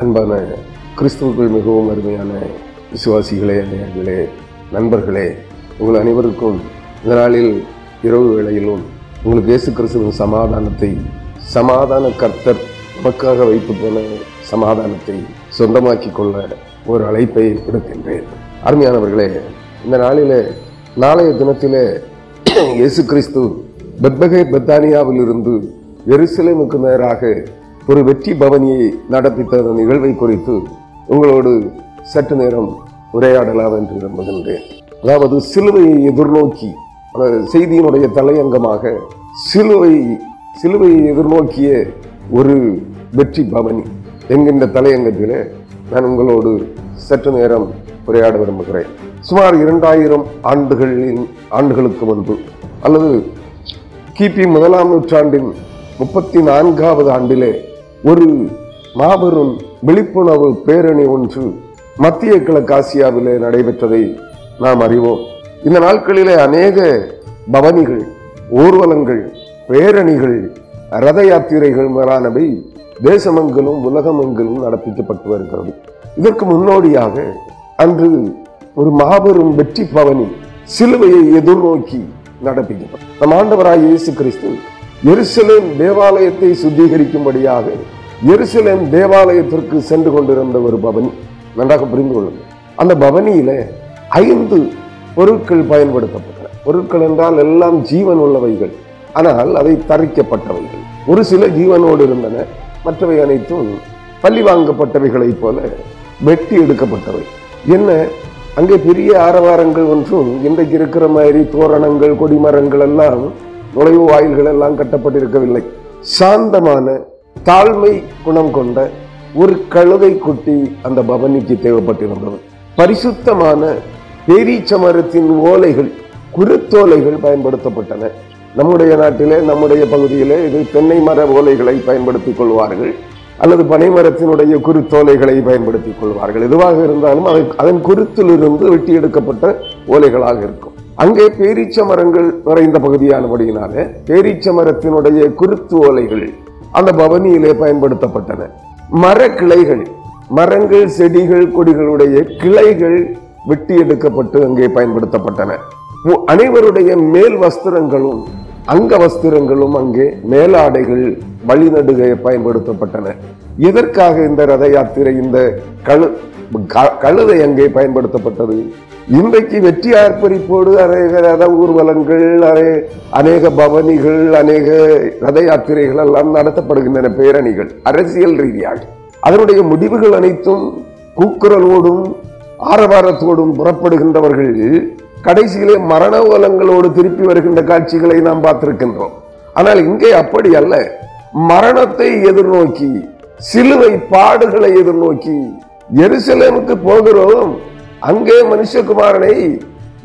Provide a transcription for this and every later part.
அன்பான கிறிஸ்துவுக்குள் மிகவும் அருமையான விசுவாசிகளே அனைவர்களே நண்பர்களே உங்கள் அனைவருக்கும் இந்த நாளில் இரவு வேளையிலும் உங்களுக்கு இயேசு கிறிஸ்துவின் சமாதானத்தை சமாதான கர்த்தர் நமக்காக வைத்து போன சமாதானத்தை சொந்தமாக்கிக் கொள்ள ஒரு அழைப்பை விடுக்கின்றேன். அருமையானவர்களே இந்த நாளில் நாளைய தினத்தில் இயேசு கிறிஸ்து பெத்பகை பெத்தானியாவில் இருந்து எருசலேமுக்கு நேராக ஒரு வெற்றி பவனியை நடப்பித்த நிகழ்வை குறித்து உங்களோடு சற்று நேரம் உரையாடலாம் என்று நம்புகின்றேன் அதாவது சிலுவையை எதிர்நோக்கி அந்த செய்தியினுடைய தலையங்கமாக சிலுவை சிலுவையை எதிர்நோக்கிய ஒரு வெற்றி பவனி என்கின்ற தலையங்கத்தில் நான் உங்களோடு சற்று நேரம் உரையாட விரும்புகிறேன். சுமார் இரண்டாயிரம் ஆண்டுகளின் ஆண்டுகளுக்கு முன்பு அல்லது கிபி முதலாம் நூற்றாண்டின் முப்பத்தி நான்காவது ஆண்டிலே ஒரு மாபெரும் விழிப்புணர்வு பேரணி ஒன்று மத்திய கிழக்கு ஆசியாவிலே நடைபெற்றதை நாம் அறிவோம். இந்த நாட்களிலே அநேக பவனிகள் ஊர்வலங்கள் பேரணிகள் ரத யாத்திரைகள் முதலானவை தேசமெங்கிலும் உலகமெங்கிலும் நடப்பிக்கப்பட்டு வருகிறது. இதற்கு முன்னோடியாக அன்று ஒரு மாபெரும் வெற்றி பவனி சிலுவையை எதிர்நோக்கி நடப்பிக்கப்படும் நம் ஆண்டவராய் இயேசு கிறிஸ்து எருசலேம் தேவாலயத்தை சுத்திகரிக்கும்படியாக எருசலேம் தேவாலயத்திற்கு சென்று கொண்டிருந்த ஒரு பவனி நன்றாக புரிந்து கொள்ளுங்கள். அந்த பவனியில ஐந்து பொருட்கள் பயன்படுத்தப்பட்டன. பொருட்கள் என்றால் எல்லாம் ஜீவன் உள்ளவைகள். ஆனால் அவை தரிக்கப்பட்டவைகள். ஒரு சில ஜீவனோடு இருந்தன. மற்றவை அனைத்தும் பள்ளி வாங்கப்பட்டவைகளைப் போல வெட்டி எடுக்கப்பட்டவை. என்ன? அங்கே பெரிய ஆரவாரங்கள் ஒன்றும் இன்றைக்கு இருக்கிற மாதிரி தோரணங்கள் கொடிமரங்கள் எல்லாம் நுழைவு வாயில்கள் எல்லாம் கட்டப்பட்டிருக்கவில்லை. சாந்தமான தாழ்மை குணம் கொண்ட ஒரு கழுதை குட்டி அந்த பவனிக்கு தேவைப்பட்டிருந்தது பரிசுத்தமான பேரீச்ச மரத்தின் ஓலைகள் குருத்தோலைகள் பயன்படுத்தப்பட்டன. நம்முடைய நாட்டிலே நம்முடைய பகுதியிலே இது தென்னை மர ஓலைகளை பயன்படுத்திக் கொள்வார்கள் அல்லது பனைமரத்தினுடைய குருத்தோலைகளை பயன்படுத்திக் கொள்வார்கள். எதுவாக இருந்தாலும் அதை அதன் குருத்திலிருந்து வெட்டி எடுக்கப்பட்ட ஓலைகளாக இருக்கும். அங்கே பேரீச்ச மரங்கள் நிறைந்த பகுதியானபடியினாலே பேரீச்ச மரத்தினுடைய குருத்து ஓலைகள் அந்த பவனியிலே பயன்படுத்தப்பட்டன. மர கிளைகள் மரங்கள் செடிகள் கொடிகளுடைய கிளைகள் வெட்டி எடுக்கப்பட்டு அங்கே பயன்படுத்தப்பட்டன. அனைவருடைய மேல் வஸ்திரங்களும் அங்க வஸ்திரங்களும் அங்கே மேலாடைகள் வழிநடுகை பயன்படுத்தப்பட்டன. எதற்காக இந்த ரத யாத்திரை இந்த கழு க- கழுதை அங்கே பயன்படுத்தப்பட்டது? இன்றைக்கு வெற்றி ஆர்ப்பரிப்போடு அநேக ரத ஊர்வலங்கள் அரே அநேக பவனிகள் அநேக ரத யாத்திரைகள் எல்லாம் நடத்தப்படுகின்றன பேரணிகள் அரசியல் ரீதியாக. அதனுடைய முடிவுகள் அனைத்தும் கூக்குரலோடும் ஆரவாரத்தோடும் புறப்படுகின்றவர்கள் கடைசியிலே மரண ஓலங்களோடு திருப்பி வருகின்ற காட்சிகளை நாம் பார்த்திருக்கின்றோம். ஆனால் இங்கே அப்படி அல்ல. மரணத்தை எதிர்நோக்கி சிலுவை பாடுகளை எதிர்நோக்கி எருசலேமுக்கு போகிறோம். அங்கே மனுஷகுமாரனை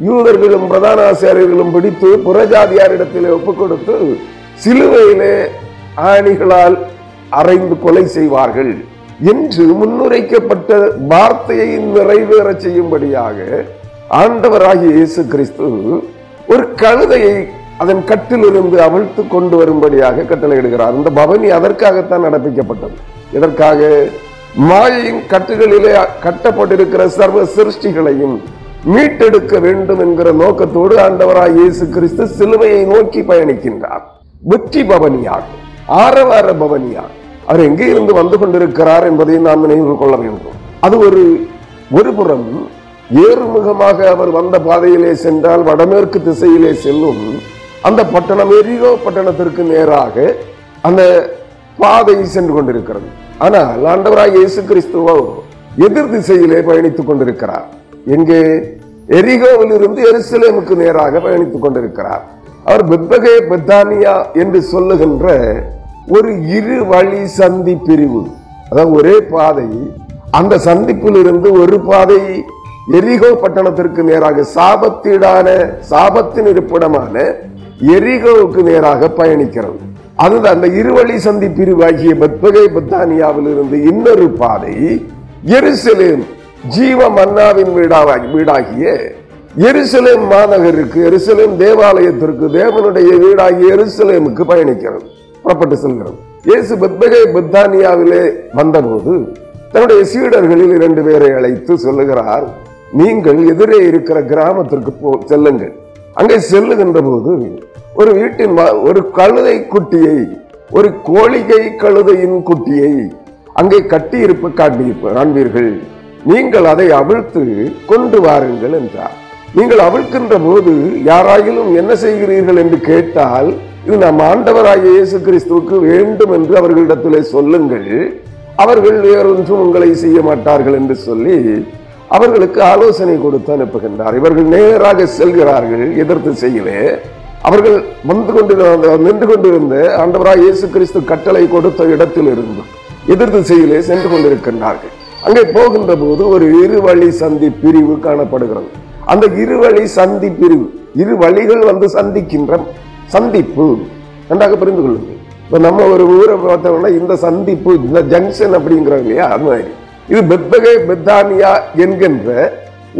யூதர்களும் பிரதான ஆசிரியர்களும் பிடித்து புறஜாதியாரிடத்திலே ஒப்புக் கொடுத்து சிலுவையிலே ஆணிகளால் அறைந்து கொலை செய்வார்கள் என்று முன்னுரைக்கப்பட்ட வார்த்தையை நிறைவேற செய்யும்படியாக ஆண்டவராகிய இயேசு கிறிஸ்து ஒரு கழுதையை அதன் கட்டிலிருந்து அவிழ்த்து கொண்டு வரும்படியாக கட்டளையிடுகிறார். இந்த பவனி அதற்காகத்தான் நடப்பிக்கப்பட்டது. இதற்காக மாயையின் கட்டுகளிலே கட்டப்பட்டிருக்கிற சர்வ சிருஷ்டிகளையும் மீட்டெடுக்க வேண்டும் என்கிற நோக்கத்தோடு ஆண்டவராய் இயேசு கிறிஸ்து சிலுவையை நோக்கி பயணிக்கின்றார். வெற்றி பவனியார் ஆரவார பவனியார். அவர் எங்கே இருந்து வந்து கொண்டிருக்கிறார் என்பதை நாம் நினைவு கொள்ள வேண்டும். அது ஒரு ஒரு புறம் ஏறுமுகமாக அவர் வந்த பாதையிலே சென்றால் வடமேற்கு திசையிலே செல்லும் அந்த பட்டணம் எரியோ பட்டணத்திற்கு நேராக அந்த பாதை சென்று கொண்டிருக்கிறது. ஆனால் ஆண்டவராக இயேசு கிறிஸ்துவோ எதிர் திசையிலே பயணித்துக் கொண்டிருக்கிறார். எங்கே எரிகோவில் இருந்து எருசலேமுக்கு நேராக பயணித்துக் கொண்டிருக்கிறார். அவர் பெத்பகே பெத்தானியா என்று சொல்லுகின்ற ஒரு இரு வழி சந்தி பிரிவு. அதாவது ஒரே பாதை அந்த சந்திப்பில் இருந்து ஒரு பாதை எரிகோ பட்டணத்திற்கு நேராக சாபத்தீடான சாபத்தின் இருப்பிடமான எரிகோவுக்கு நேராக பயணிக்கிறது. அதுதான் அந்த இருவழி சந்தி பிரிவாகிய பத்பகை பத்தானியாவில் இருந்து இன்னொரு பாதை எருசலேம் ஜீவ மன்னாவின் வீடாகி வீடாகிய எருசலேம் மாநகருக்கு எருசலேம் தேவாலயத்திற்கு தேவனுடைய வீடாகிய எருசலேமுக்கு பயணிக்கிறது புறப்பட்டு செல்கிறது. இயேசு பத்பகை பத்தானியாவிலே வந்தபோது தன்னுடைய சீடர்களில் இரண்டு பேரை அழைத்து சொல்லுகிறார் நீங்கள் எதிரே இருக்கிற கிராமத்திற்கு போ செல்லுங்கள். அங்கே செல்லுகின்ற போது ஒரு வீட்டின் ஒரு கழுதை குட்டியை ஒரு கோழிகை கழுதையின் குட்டியை அங்கே கட்டி இருப்ப காண்பீர்கள். நீங்கள் அதை அவிழ்த்து கொண்டு வாருங்கள் என்றார். நீங்கள் அவிழ்க்கின்ற போது யாராயிலும் என்ன செய்கிறீர்கள் என்று கேட்டால் இது நம் ஆண்டவராகிய இயேசு கிறிஸ்துவுக்கு வேண்டும் என்று அவர்களிடத்திலே சொல்லுங்கள். அவர்கள் வேறொன்றும் உங்களை செய்ய மாட்டார்கள் என்று சொல்லி அவர்களுக்கு ஆலோசனை கொடுத்து அனுப்புகின்றார். இவர்கள் நேராக செல்கிறார்கள் எதிர்த்து செய்யவே. அவர்கள் வந்து கொண்டிருந்த நின்று கொண்டிருந்த ஆண்டவராய் இயேசு கிறிஸ்து கட்டளை கொடுத்த இடத்தில் இருந்து எதிர் திசையிலே சென்று கொண்டிருக்கின்றார்கள். அங்கே போகின்ற போது ஒரு இருவழி சந்தி பிரிவு காணப்படுகிறது. அந்த இருவழி சந்தி பிரிவு இரு வழிகள் வந்து சந்திக்கின்ற சந்திப்பு. நன்றாக புரிந்து கொள்ளுங்கள். இப்போ நம்ம ஒரு ஊரை பார்த்தோம்னா இந்த சந்திப்பு இந்த ஜங்ஷன் அப்படிங்கிறோம் இல்லையா? அது மாதிரி. இது பெத்தகே பெத்தானியா என்கின்ற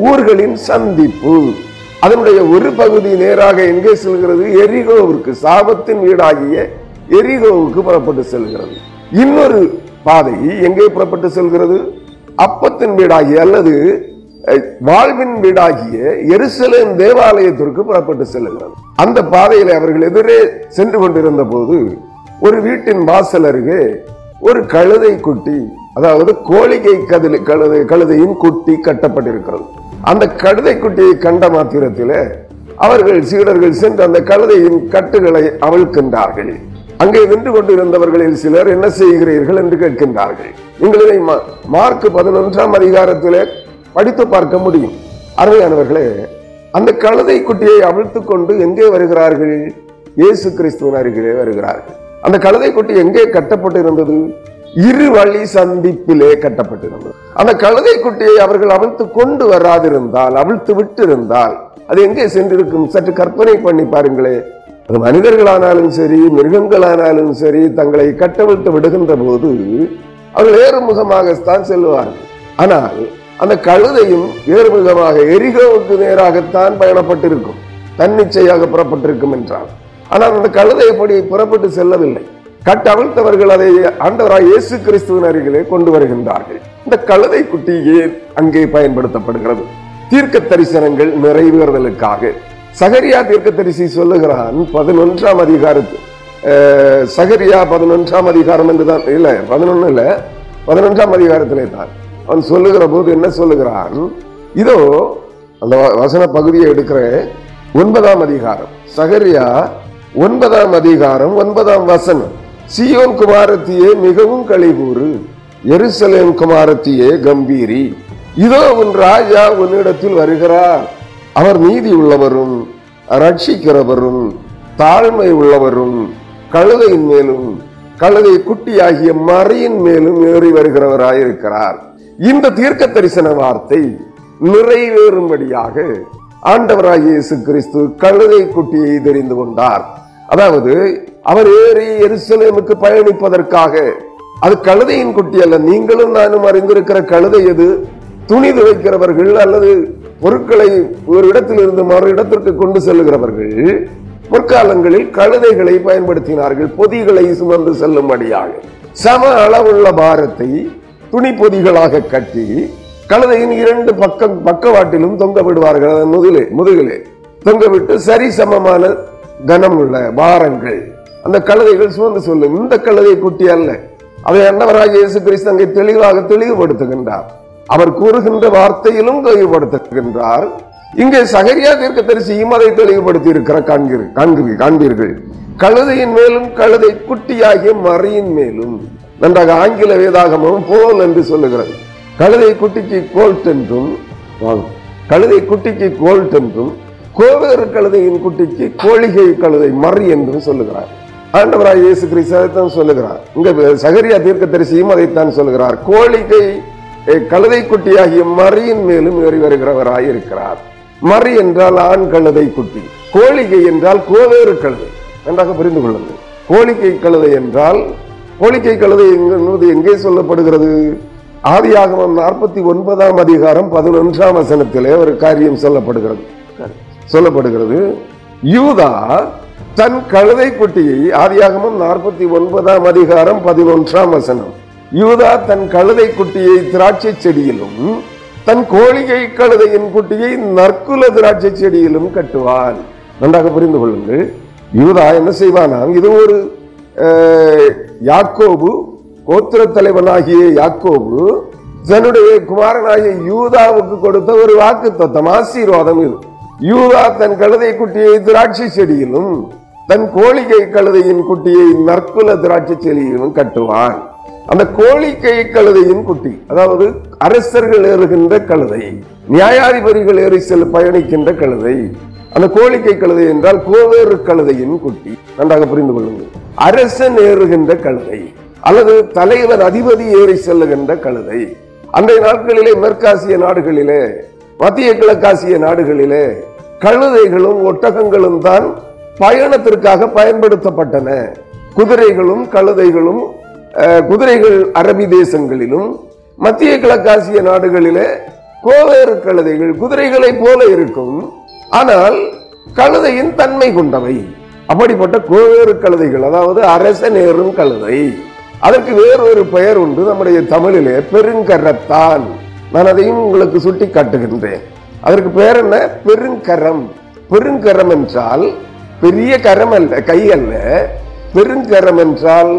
ஊர்களின் சந்திப்பு. அதனுடைய ஒரு பகுதி நேராக எங்கே செல்கிறது? எரிகோவிற்கு சாபத்தின் வீடாகிய எரிகோவுக்கு புறப்பட்டு செல்கிறது. இன்னொரு பாதை எங்கே புறப்பட்டு செல்கிறது? அப்பத்தின் வீடாகிய அல்லது வாழ்வின் வீடாகிய எருசலேம் தேவாலயத்திற்கு புறப்பட்டு செல்லுகிறது அந்த பாதையில் அவர்கள் எதிரே சென்று கொண்டிருந்த போது ஒரு வீட்டின் வாசல் அருகே ஒரு கழுதை குட்டி அதாவது கோழிகை கதில் கழுதை கழுதையின் குட்டி கட்டப்பட்டிருக்கிறது. அந்த கழுதை குட்டியை கண்ட மாத்திரத்திலே அவர்கள் சீடர்கள் சென்று அந்த கழுதையின் கட்டுகளை அவிழ்க்கின்றார்கள். அங்கே நின்று கொண்டிருந்தவர்களில் சிலர் என்ன செய்கிறீர்கள் என்று கேட்கின்றார்கள். நீங்கள் இதை மா- மார்க் பதினொன்றாம் அதிகாரத்திலே படித்து பார்க்க முடியும். அருமையானவர்களே அந்த கழுதை குட்டியை அவிழ்த்து கொண்டு எங்கே வருகிறார்கள்? இயேசு கிறிஸ்துவின் அருகிலே வருகிறார்கள். அந்த கழுதை குட்டி எங்கே கட்டப்பட்டிருந்தது? இரு வழி சந்திப்பிலே கட்டப்பட்டிருந்தது. அந்த கழுதை குட்டியை அவர்கள் அவிழ்த்து கொண்டு வராதிருந்தால் அவிழ்த்து விட்டிருந்தால் அது எங்கே சென்றிருக்கும்? சற்று கற்பனை பண்ணி பாருங்களே. அது மனிதர்களானாலும் சரி மிருகங்களானாலும் சரி தங்களை கட்டவிழ்த்து விடுகின்ற போது அவர்கள் ஏறுமுகமாகத்தான் செல்வார்கள் ஆனால் அந்த கழுதையும் ஏறுமுகமாக எரிகோவுக்கு நேராகத்தான் பயணப்பட்டிருக்கும். தன்னிச்சையாக புறப்பட்டிருக்கும் என்றால் ஆனால் அந்த கழுதை எப்படி புறப்பட்டு செல்லவில்லை. கட்டவிழ்த்தவர்கள் அதை ஆண்டவராக இயேசு கிறிஸ்துவின் அருகிலே கொண்டு வருகின்றார்கள். இந்த கழுதை குட்டி ஏன் அங்கே பயன்படுத்தப்படுகிறது? தீர்க்க தரிசனங்கள் நிறைவேறுதலுக்காக. சகரியா தீர்க்க தரிசி சொல்லுகிறான் பதினொன்றாம் அதிகாரத்து சகரியா பதினொன்றாம் அதிகாரம் என்றுதான் இல்லை பதினொன்னு இல்லை பதினொன்றாம் அதிகாரத்திலே தான். அவன் சொல்லுகிற போது என்ன சொல்லுகிறான்? இதோ அந்த வசன பகுதியை எடுக்கிறேன். ஒன்பதாம் அதிகாரம் சகரியா ஒன்பதாம் அதிகாரம் ஒன்பதாம் வசனம். சியோன் குமாரத்தியே மிகவும் கழிகூறு எருசலேம் குமாரத்தியே கம்பீரி. இதோ உன் ராஜா உன்னிடத்தில் வருகிறார். அவர் நீதி உள்ளவரும் ரட்சிக்கிறவரும் தாழ்மை உள்ளவரும் கழுதையின் மேலும் கழுதை குட்டியாகிய மறையின் மேலும் ஏறி வருகிறவராயிருக்கிறார். இந்த தீர்க்க தரிசன வார்த்தை நிறைவேறும்படியாக ஆண்டவராகிய இயேசு கிறிஸ்து கழுதை குட்டியை தெரிந்து கொண்டார். அதாவது அவர் ஏறி எருசலேமுக்கு பயணிப்பதற்காக. அது கழுதையின் குட்டி அல்ல நீங்களும் நானும் அறிந்திருக்கிற கழுதை எது? துணி துவைக்கிறவர்கள் அல்லது பொருட்களை ஒரு இடத்திலிருந்து மறு இடத்திற்கு கொண்டு செல்லுகிறவர்கள் முற்காலங்களில் கழுதைகளை பயன்படுத்தினார்கள் பொதிகளை சுமந்து செல்லும்படியாக சம அளவுள்ள பாரத்தை துணி பொதிகளாக கட்டி கழுதையின் இரண்டு பக்கம் பக்கவாட்டிலும் தொங்க விடுவார்கள். அதன் முதுகிலே முதுகிலே தொங்க விட்டு சரி சமமான கனம் உள்ள பாரங்கள். அந்த கழுதைகள் சுமந்து சொல்லும் இந்த கழுதை குட்டி அல்ல. அதை அண்டவராகிய இயேசு கிறிஸ்து அங்கே தெளிவாக தெளிவுபடுத்துகின்றார். அவர் கூறுகின்ற வார்த்தையிலும் தெளிவுபடுத்துகின்றார். இங்கே சகரியா தீர்க்கதரிசியும் அதை தெளிவுபடுத்தி இருக்கிற காண்கிறீர்கள் காண்பீர்கள். கழுதையின் மேலும் கழுதை குட்டியாகிய மறையின் மேலும் நன்றாக ஆங்கில வேதாகமும் போல் என்று சொல்லுகிறது. கழுதை குட்டிக்கு கோல்ட் என்றும் கழுதை குட்டிக்கு கோல்ட் என்றும் கோவேறு கழுதையின் குட்டிக்கு கோழிகை கழுதை மறி என்றும் சொல்லுகிறார். ஆண்டவராய் இயேசு கிறிஸ்தான் சொல்லுகிறார். இங்க சகரியா தீர்க்கதரிசியும் அதைத்தான் சொல்லுகிறார். கோழிகை கழுதை குட்டியாகிய மரியின் மேலும் ஏறி வருகிறவராய் இருக்கிறார். மறி என்றால் ஆண் கழுதை குட்டி. கோழிகை என்றால் கோவேறு கழுதை. நன்றாக புரிந்து கொள்ளுங்கள். கோழிக்கை கழுதை என்றால் கோழிக்கை கழுதை என்பது எங்கே சொல்லப்படுகிறது? ஆதியாகமம் நாற்பத்தி ஒன்பதாம் அதிகாரம் பதினொன்றாம் வசனத்திலே ஒரு காரியம் சொல்லப்படுகிறது. சொல்லப்படுகிறது. யூதா தன் கழுதை குட்டியை ஆதியாகமும் நாற்பத்தி ஒன்பதாம் அதிகாரம் பதினொன்றாம் வசனம். யூதா தன் கழுதை குட்டியை திராட்சை செடியிலும் தன் கோழிகை கழுதையின் குட்டியை நற்குல திராட்சை செடியிலும் கட்டுவான். நன்றாக புரிந்து கொள்ளுங்கள். யூதா என்ன செய்வானாம்? இது ஒரு யாக்கோபு கோத்திர தலைவனாகிய யாக்கோபு தன்னுடைய குமாரனாகிய யூதாவுக்கு கொடுத்த ஒரு வாக்கு தத்தம் ஆசீர்வாதம் இது. யூதா தன் கழுதை குட்டியை திராட்சை செடியிலும் தன் கோழிக்கை கழுதையின் குட்டியை நற்குல திராட்சை செலியிலும் கட்டுவான். அந்த கோழிக்கை கழுதையின் குட்டி அதாவது அரசர்கள் ஏறுகின்ற கழுதை நியாயாதிபதிகள் ஏறி செல் பயணிக்கின்ற கழுதை அந்த கோழிக்கை கழுதை என்றால் கோவேறு கழுதையின் குட்டி. நன்றாக புரிந்து கொள்ளுங்கள். அரசன் ஏறுகின்ற கழுதை அல்லது தலைவர் அதிபதி ஏறி செல்லுகின்ற கழுதை. அன்றைய நாட்களிலே மேற்காசிய நாடுகளிலே மத்திய கிழக்காசிய நாடுகளிலே கழுதைகளும் ஒட்டகங்களும் தான் பயணத்திற்காக பயன்படுத்தப்பட்டன. குதிரைகளும் கழுதைகளும் குதிரைகள் அரபி தேசங்களிலும் மத்திய கிழக்காசிய நாடுகளிலே கோவேறு கழுதைகள் குதிரைகளை போல இருக்கும். ஆனால் கழுதையின் தன்மை கொண்டவை. அப்படிப்பட்ட கோவேறு கழுதைகள் அதாவது அரச நேரும் கழுதை. அதற்கு வேறொரு பெயர் உண்டு நம்முடைய தமிழிலே பெருங்கரத்தான். நான் அதையும் உங்களுக்கு சுட்டி காட்டுகின்றேன் அதற்கு பெயர் என்ன? பெருங்கரம். பெருங்கரம் என்றால் பெரிய கரம் அல்ல கை அல்ல. பெருங்கரம் என்றால்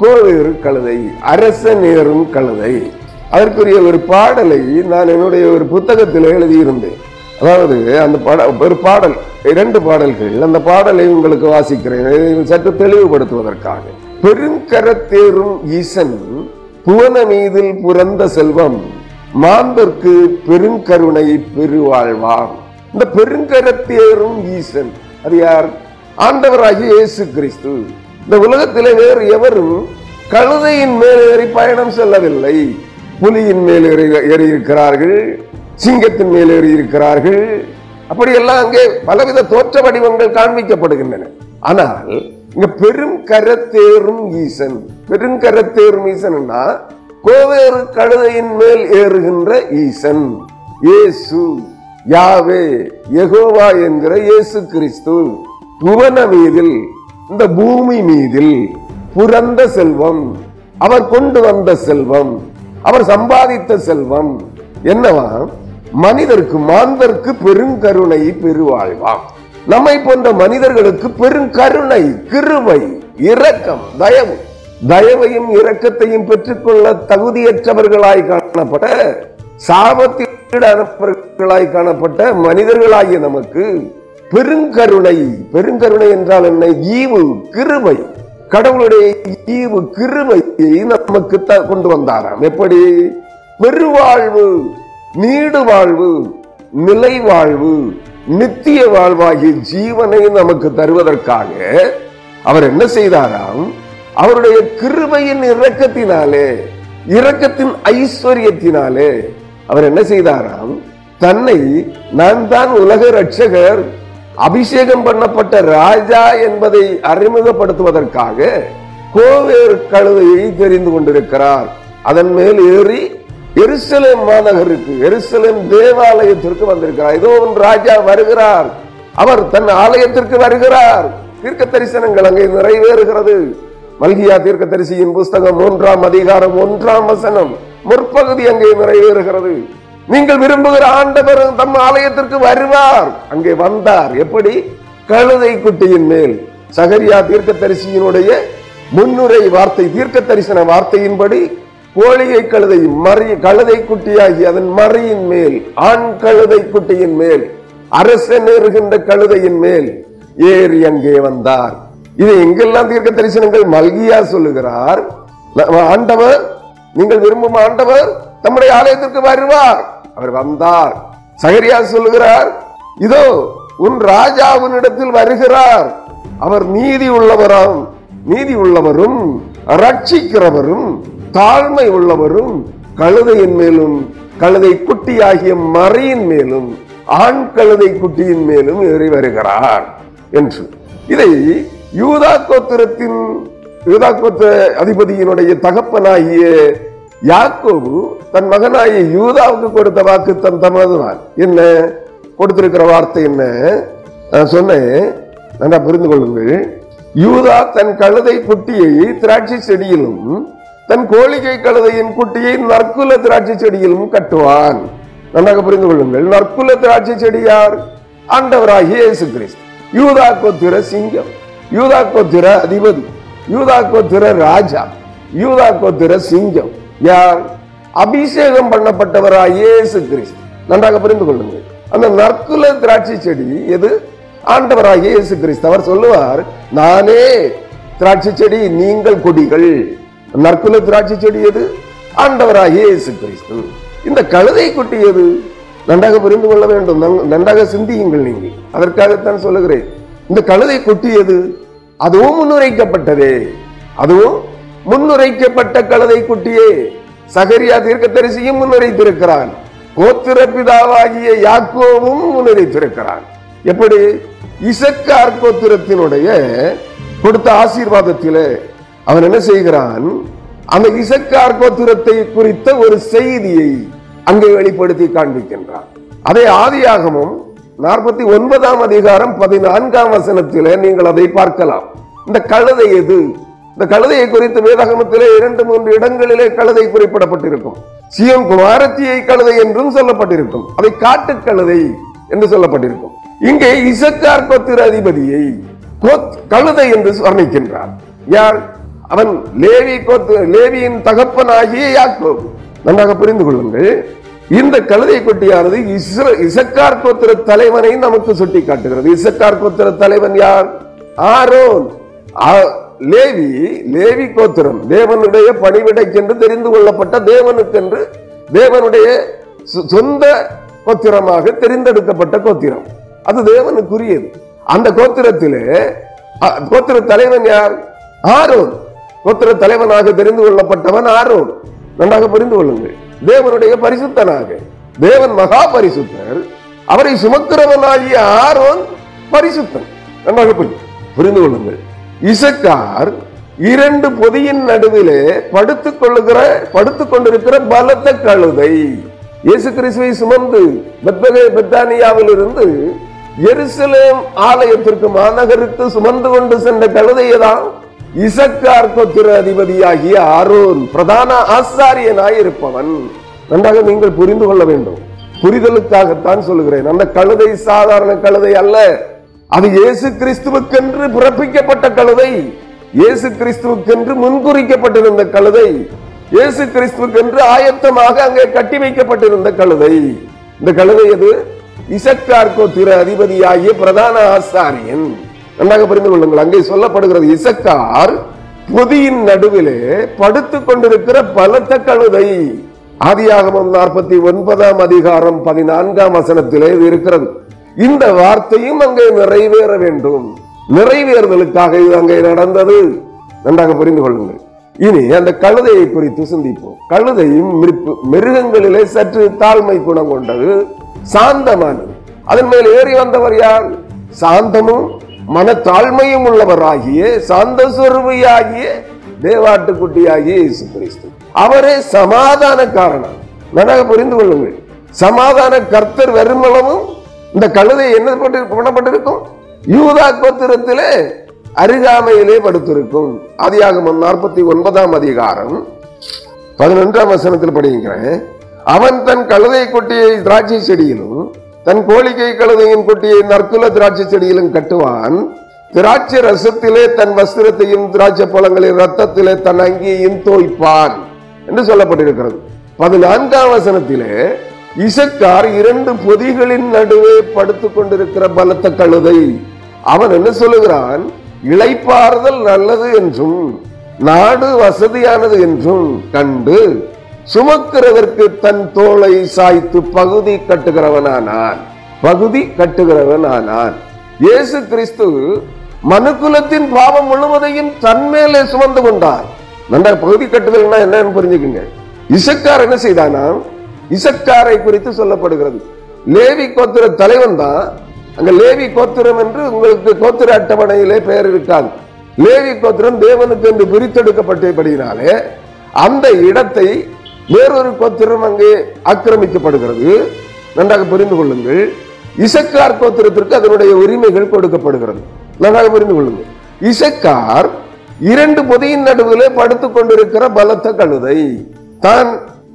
கோவேறு கழுதை அரசனேறும் கழுதை. அதற்குரிய ஒரு பாடலை நான் என்னுடைய ஒரு புத்தகத்தில் எழுதியிருந்தேன். அதாவது அந்த பாட ஒரு பாடல் இரண்டு பாடல்கள். அந்த பாடலை உங்களுக்கு வாசிக்கிறேன். சற்று தெளிவுபடுத்துவதற்காக. பெருங்கரத்தேறும் ஈசன் புவன மீதில் புரந்த செல்வம் மாந்தர்க்கு பெருங்கருணை பெருவாழ்வாம். இந்த பெருங்கரத்தேறும் ஈசன் அது யார் ஆண்டவராகிய இயேசு கிறிஸ்து. இந்த உலகத்திலே வேறு எவரும் கழுதையின் மேல் ஏறி பயணம் செல்லவில்லை. புலியின் மேல் ஏறி ஏறி இருக்கிறார்கள் சிங்கத்தின் மேல் ஏறி இருக்கிறார்கள் அப்படியெல்லாம் அங்கே பலவித தோற்ற வடிவங்கள் காண்பிக்கப்படுகின்றன. ஆனால் இங்க பெரும் கரத்தேறும் ஈசன். பெரும் கரத்தேறும் ஈசன்னா கோவேறு கழுதையின் மேல் ஏறுகின்ற ஈசன். இயேசு. யாவே எகோவா என்கிற இயேசு கிறிஸ்து புவன மீதில் இந்த பூமி மீதில் புரந்த செல்வம். அவர் கொண்டு வந்த செல்வம் அவர் சம்பாதித்த செல்வம் என்னவா? மனிதருக்கு மாந்தருக்கு பெருங்கருணை பெருவாழ்வாம் நம்மை போன்ற மனிதர்களுக்கு பெருங்கருணை கிருவை இரக்கம் தயவு. தயவையும் இரக்கத்தையும் பெற்றுக்கொள்ள தகுதியற்றவர்களாய் காணப்பட்ட சாபத்திற்களாய் காணப்பட்ட மனிதர்களாகிய நமக்கு பெருங்கருணை பெருங்கருணை என்றால் என்ன? ஈவு கிருபை. கடவுளுடைய ஈவு கிருபையை நமக்கு த- கொண்டு வந்தாராம். எப்படி? பெருவாழ்வு நீடு வாழ்வு நிலை வாழ்வு நித்திய வாழ்வாகிய ஜீவனை நமக்கு தருவதற்காக அவர் என்ன செய்தாராம்? அவருடைய கிருபையின் இரக்கத்தினாலே இரக்கத்தின் ஐஸ்வர்யத்தினாலே அவர் என்ன செய்தாராம்? தன்னை நான் தான் உலக ரட்சகர் அபிஷேகம் பண்ணப்பட்ட ராஜா என்பதை அறிமுகப்படுத்துவதற்காக கோவேறு கழுதையை தெரிந்து கொண்டிருக்கிறார். அதன் மேல் ஏறி எருசலேம் மாநகருக்கு எருசலேம் தேவாலயத்திற்கு வந்திருக்கிறார். ஏதோ உன் ராஜா வருகிறார். அவர் தன் ஆலயத்திற்கு வருகிறார். தீர்க்க தரிசனங்கள் அங்கே நிறைவேறுகிறது. மல்கியா தீர்க்க தரிசியின் புஸ்தகம் மூன்றாம் அதிகாரம் ஒன்றாம் வசனம். முற்பகுதி அங்கே நிறைவேறுகிறது. நீங்கள் விரும்புகிற ஆண்டவர் தம் ஆலயத்திற்கு வருவார். அங்கே வந்தார். எப்படி? கழுதை குட்டியின் மேல். சகரியா தீர்க்க தரிசியினுடைய முன்னுரை வார்த்தை தீர்க்க தரிசன வார்த்தையின்படி கோழிகை கழுதை மறி கழுதை குட்டியாகி அதன் மறியின் மேல் ஆண் கழுதை குட்டியின் மேல் அரசன் ஏறுகின்ற கழுதையின் மேல் ஏறி அங்கே வந்தார். இது எங்கெல்லாம் தீர்க்க தரிசனங்கள் மல்கியா சொல்லுகிறார் ஆண்டவர் நீங்கள் விரும்பும் ஆண்டவர் தம்முடைய ஆலயத்திற்கு வருவார். அவர் வந்தார். சகரியா சொல்லுகிறார் இதோ உன் ராஜா உன்னிடத்தில் வருகிறார். அவர் நீதி உள்ளவராம் நீதி உள்ளவரும் ரட்சிக்கிறவரும் தாழ்மை உள்ளவரும் கழுதையின் மேலும் கழுதை குட்டியாகிய மறையின் மேலும் ஆண் கழுதை குட்டியின் மேலும் ஏறி வருகிறார் என்று. இதை யூதா கோத்திரத்தின் யூதா கோத்திர அதிபதியினுடைய தகப்பனாகிய யாக்கோபு தன் மகனாகிய யூதாவுக்கு கொடுத்த வாக்கு தன் தமதுதான். என்ன? கொடுத்திருக்கிற வார்த்தை என்ன? நான் சொன்னேன். நல்லா புரிந்து கொள்ளுங்கள். யூதா தன் கழுதை குட்டியை திராட்சை செடியிலும் தன் கோழிகை கழுதையின் குட்டியை நற்குல திராட்சை செடியிலும் கட்டுவான். நன்றாக புரிந்து கொள்ளுங்கள். நற்குல திராட்சை செடி யார்? ஆண்டவராகிய இயேசு கிறிஸ்து. யூதா கோத்திர சிங்கம். யூதா கோத்திர அதிபதி யூதா கோத்திர ராஜா யூதா கோத்திர சிங்கம் யார்? அபிஷேகம் பண்ணப்பட்டவராகிய இயேசு கிறிஸ்து. நன்றாக புரிந்து கொள்ளுங்கள். அந்த நற்குல திராட்சை செடி எது? ஆண்டவராக இயேசு கிறிஸ்து. அவர் சொல்லுவார் நானே திராட்சை செடி நீங்கள் கொடிகள். நற்குல திராட்சை செடி எது? ஆண்டவராக இயேசு கிறிஸ்து. இந்த கழுதை குட்டி எது? நன்றாக புரிந்து கொள்ள வேண்டும். நன்றாக சிந்தியுங்கள் நீங்கள். அதற்காகத்தான் சொல்லுகிறேன். இந்த கழுதை கொட்டியது அதுவும் முன்னுரைக்கப்பட்டதே. அதுவும் முன்னுரைக்கப்பட்ட கழுதை குட்டியே. சகரியா தீர்க்கதரிசியும் முன்னுரைத்திருக்கிறான். கோத்திர பிதாவாகிய யாக்கோவும் முன்னுரைத்திருக்கிறான். எப்படி? இசக்கார் கோத்திரத்தினுடைய கொடுத்த ஆசீர்வாதத்திலே அவன் என்ன செய்கிறான்? அந்த இசக்கார் கோத்திரத்தை குறித்த ஒரு செய்தியை அங்கே வெளிப்படுத்தி காண்பிக்கின்றான். அதே ஆதியாகமும் நாற்பத்தி ஒன்பதாம் அதிகாரம் பதினான்காம் வசனத்திலே நீங்கள் அதை பார்க்கலாம். இந்த கழுதை எது? இந்த கழுதையை குறித்து வேதாகமத்திலே இரண்டு மூன்று இடங்களிலே கழுதை குறிப்பிடப்பட்டிருக்கும். சியோன் குமாரத்தியை கழுதை என்றும் சொல்லப்பட்டிருக்கும். அதை காட்டு கழுதை என்று சொல்லப்பட்டிருக்கும். இங்கே இசக்கார் கோத்திர அதிபதியை கழுதை என்று வர்ணிக்கின்றார். யார்? அவன் லேவி கோத்து லேவியின் தகப்பனாகிய யாக்கோ நன்றாக புரிந்து கொள்ளுங்கள். இந்த கழுதை கொட்டியானது இஸ்ர- இசக்கார் கோத்திர தலைவனை நமக்கு சுட்டி காட்டுகிறது இசக்கார் கோத்திர தலைவன் யார்? ஆரோன். ஆ- லேவி லேவி கோத்திரம். தேவனுடைய பணிவிடைக்கென்று தெரிந்து கொள்ளப்பட்ட தேவனுக்கென்று தேவனுடைய சொ- சொந்த கோத்திரமாக தெரிந்தெடுக்கப்பட்ட கோத்திரம். அது தேவனுக்குரியது. அந்த கோத்திரத்திலே கோத்திர தலைவன் யார்? ஆரோன். கோத்திர தலைவனாக தெரிந்து கொள்ளப்பட்டவன் ஆரோன். நன்றாக புரிந்து கொள்ளுங்கள். தேவனுடைய பரிசுத்தனாக. தேவன் மகா பரிசுத்தர். அவரை சுமக்கிறவனாகிய ஆரோன் பரிசுத்தன். நன்றாக புரி- புரிந்து கொள்ளுங்கள். இசக்கார் இரண்டு பொதியின் நடுவிலே படுத்துக் கொள்ளுகிற படுத்துக் கொண்டிருக்கிற பலத்த கழுதை. இயேசு கிறிஸ்துவை சுமந்து பெத்பகே பெத்தானியாவில் இருந்து எருசலேம் ஆலயத்திற்கு மாநகருக்கு சுமந்து கொண்டு சென்ற கழுதையதான் இசக்கார் கோத்திர அதிபதியாகிய ஆரோன் பிரதான ஆசாரியனாய் இருப்பவன். நன்றாக நீங்கள் புரிந்து கொள்ள வேண்டும். புரிதலுக்காகத்தான் சொல்லுகிறேன். அந்த கழுதை சாதாரண கழுதை அல்ல. அது இயேசு கிறிஸ்துவுக்கென்று பிறப்பிக்கப்பட்ட கழுதை. இயேசு கிறிஸ்துவுக்கென்று முன்குறிக்கப்பட்டிருந்த கழுதை. இயேசு கிறிஸ்துவுக்கென்று ஆயத்தமாக அங்கே கட்டி வைக்கப்பட்டிருந்த கழுதை. இந்த கழுதை அது இசக்கார் கோத்திர அதிபதியாகிய பிரதான ஆசாரியன். நன்றாக புரிந்து கொள்ளுங்கள். அங்கே சொல்லப்படுகிறது இசக்கார் பொதியின் நடுவிலே படுத்துக் கொண்டிருக்கிற பலத்த கழுதை. ஆதியாகமம் நாற்பத்தி ஒன்பதாம் அதிகாரம் பதினான்காம் வசனத்திலே இருக்கிறது. இந்த வார்த்தையும் அங்கே நிறைவேற வேண்டும். நிறைவேறுதலுக்காக இது அங்கே நடந்தது. நன்றாக புரிந்து கொள்ளுங்கள். இனி அந்த கழுதையை குறித்து சிந்திப்போம். கழுதையும் மிருப்பு- மிருகங்களிலே சற்று தாழ்மை குணம் கொண்டது சாந்தமானது. அதன் மேல் ஏறி வந்தவர் யார்? சாந்தமும் மனத்தாழ்மையும் உள்ளவராகிய சாந்த தேவாட்டு தேவாட்டுக்குட்டியாகிய இயேசு கிறிஸ்து அவரே சமாதான காரணம். நன்றாக புரிந்து கொள்ளுங்கள். சமாதான கர்த்தர் வருமளவும் இந்த கழுதை என்ன பண்ணப்பட்டிருக்கும்? யூதா கோத்திரத்திலே அருகாமையிலே படுத்திருக்கும். அதிகாகம் நாற்பத்தி ஒன்பதாம் அதிகாரம் பதினொன்றாம் வசனத்தில் படிக்கிறேன் அவன் தன் கழுதை கொட்டியை திராட்சை செடியிலும் தன் கோழிக்கை கழுதையின் குட்டியை நற்குல திராட்சை செடியிலும் கட்டுவான். திராட்சை ரசத்திலே தன் வஸ்திரத்தையும் திராட்சை பழங்களின் ரத்தத்திலே தன் அங்கியையும் தோய்ப்பான் என்று சொல்லப்பட்டிருக்கிறது. பதினான்காம் வசனத்திலே இசக்கார் இரண்டு பொதிகளின் நடுவே படுத்துக் கொண்டிருக்கிற பலத்த கழுதை. அவன் என்ன சொல்லுகிறான்? இளைப்பாறுதல் நல்லது என்றும் நாடு வசதியானது என்றும் கண்டு சுமக்கிறதற்கு தன் தோளை சாய்த்து பகுதி கட்டுகிறவனானான். பகுதி கட்டுகிறவனானான். இயேசு கிறிஸ்து மனுக்குலத்தின் பாவம் முழுவதையும் தன்மேலே சுமந்து கொண்டார். நன்றா பகுதி கட்டுதல்னா என்னன்னு புரிஞ்சுக்குங்க. இசக்கார் என்ன செய்தானா? இசக்காரை குறித்து சொல்லப்படுகிறது. லேவி கோத்திர தலைவன் தான். அங்க லேவி கோத்திரம் என்று உங்களுக்கு கோத்திர அட்டவணையிலே பெயர் இருக்காது. லேவி கோத்திரம் தேவனுக்கு என்று பிரித்தெடுக்கப்பட்டபடியினாலே அந்த இடத்தை வேறொரு கோத்திரம் அங்கே ஆக்கிரமிக்கப்படுகிறது. நன்றாக புரிந்து கொள்ளுங்கள். இசக்கார் கோத்திரத்திற்கு அதனுடைய உரிமைகள் கொடுக்கப்படுகிறது. நன்றாக புரிந்து கொள்ளுங்கள். இசக்கார் இரண்டு பொதியின் நடுவிலே படுத்துக் கொண்டிருக்கிற பலத்த கழுதை. தான்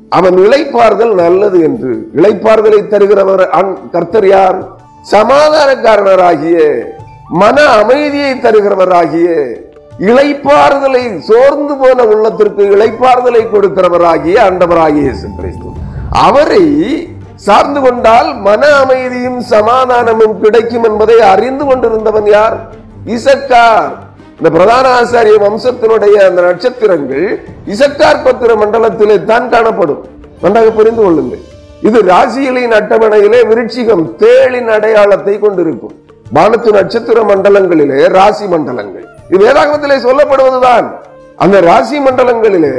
அவன் இழைப்பார்கள் நல்லது என்று இழைப்பார்களை தருகிறவர் கர்த்தர் யார்? சமாதானக்காரனராகிய மன அமைதியை தருகிறவராகிய இழைப்பாறுதலை சோர்ந்து போன உள்ளத்திற்கு இழைப்பாறுதலை கொடுக்கிறவராகிய ஆண்டவராகிய இயேசு கிறிஸ்து. அவரை சார்ந்து கொண்டால் மன அமைதியும் சமாதானமும் கிடைக்கும் என்பதை அறிந்து கொண்டிருந்தவன் யார்? இசக்கார். இந்த பிரதான ஆசாரிய வம்சத்தினுடைய அந்த நட்சத்திரங்கள் இசக்கார் பத்திர மண்டலத்திலே தான் காணப்படும். நன்றாக புரிந்து கொள்ளுங்கள். இது ராசிகளின் அட்டவணையிலே விருட்சிகம் தேளின் அடையாளத்தை கொண்டிருக்கும். வானத்து நட்சத்திர மண்டலங்களிலே ராசி மண்டலங்கள். இது வேதாகமத்திலே சொல்லப்படுவதுதான். அந்த ராசி மண்டலங்களிலே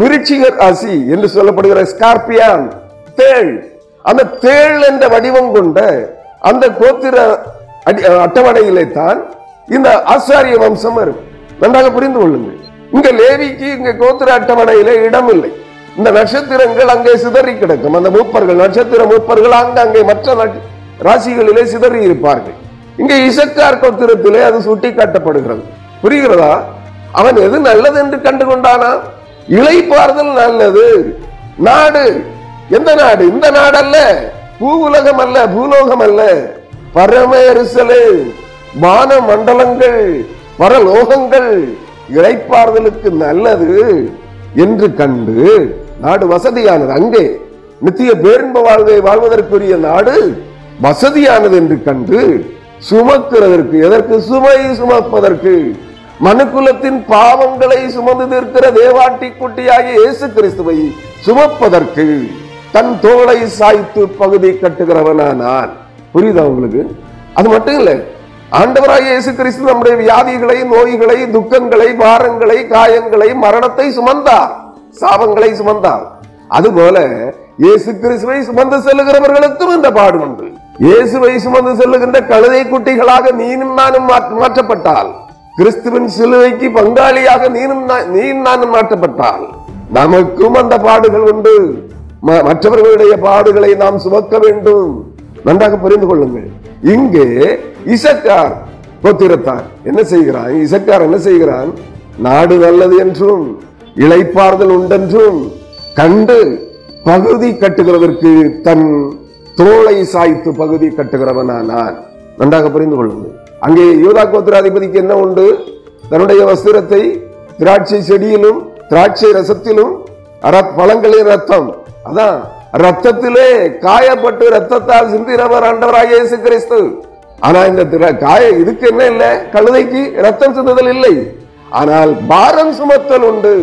விருட்சிக ராசி என்று சொல்லப்படுகிற ஸ்கார்பியான் தேள். அந்த தேள் என்ற வடிவம் கொண்ட அந்த கோத்திர அட்டவணையிலே தான் இந்த ஆசாரிய வம்சம் இருக்கும் நன்றாக புரிந்து கொள்ளுங்கள். இங்க லேவிக்கு இங்க கோத்திர அட்டவணையில இடம் இல்லை இந்த நட்சத்திரங்கள் அங்கே சிதறி கிடக்கும். அந்த மூப்பர்கள் நட்சத்திர மூப்பர்கள் அங்கே மற்ற ராசிகளிலே சிதறி இருப்பார்கள். இங்கே இசக்கார் கோத்திரத்திலே அது சுட்டி காட்டப்படுகிறது புரிகிறதா? அவன் எது நல்லது என்று கண்டு கொண்டானா இளைப்பாறுதல் நல்லது. நாடு. எந்த நாடு? இந்த நாடல்ல. பூ உலகம் அல்ல பூலோகம் அல்ல. பரம எரிசலு வான மண்டலங்கள் பரலோகங்கள் இழைப்பார்தலுக்கு நல்லது என்று கண்டு நாடு வசதியானது. அங்கே நித்திய பேரின்ப வாழ்வை வாழ்வதற்குரிய நாடு வசதியானது என்று கண்டு சுமக்கிறதற்கு எதற்கு? சுமை சுமப்பதற்கு. மனுக்குலத்தின் பாவங்களை சுமந்து நிற்கிற தேவாட்டி குட்டியாகிய இயேசு கிறிஸ்துவை சுமப்பதற்கு தன் தோளை சாய்த்து பகுதி கட்டுகிறவனானான். புரியுதா உங்களுக்கு? அது மட்டும் இல்ல ஆண்டவராக இயேசு கிறிஸ்து நம்முடைய வியாதிகளை நோய்களை துக்கங்களை பாரங்களை காயங்களை மரணத்தை சுமந்தார். சாபங்களை சுமந்தார். அதுபோல இயேசு கிறிஸ்துவை சுமந்து செல்லுகிறவர்களுக்கும் இந்த பாடு உண்டு. இயேசுவை சுமந்து செல்லுகின்ற கழுதை குட்டிகளாக நீனும் நானும் மாற்றப்பட்டால் கிறிஸ்துவின் சிலுவைக்கு பங்காளியாக நீனும் நீ நீயும் நானும் மாற்றப்பட்டால் நமக்கும் அந்த பாடுகள் உண்டு. மற்றவர்களுடைய பாடுகளை நாம் சுமக்க வேண்டும். நன்றாக புரிந்து கொள்ளுங்கள். இங்கே இசக்கார் கோத்திரத்தார் என்ன செய்கிறான் இசக்கார் என்ன செய்கிறான்? நாடு நல்லது என்றும் இளைப்பாறுதல் உண்டென்றும் கண்டு பகுதி கட்டுகிறதற்கு தன் தோளை சாய்த்து பகுதி கட்டுகிறவனானான். நன்றாக புரிந்து கொள்ளுங்கள். அங்கே யூதா கோத்திராதிபதிக்கு என்ன உண்டு? தன்னுடைய வஸ்திரத்தை திராட்சை செடியிலும் திராட்சை ரசத்திலும் பழங்களின் ரத்தம். அதான் ரத்தத்திலே காயப்பட்டு ரத்தத்தால் சிந்தினவர் ஆண்டவராக இயேசு கிறிஸ்து ஆனா இந்த காய இதுக்கு என்ன இல்ல? கழுதைக்கு ரத்தம் சிந்துதல் இல்லை. ஆனால் பாரம் சுமத்தல் உண்டு.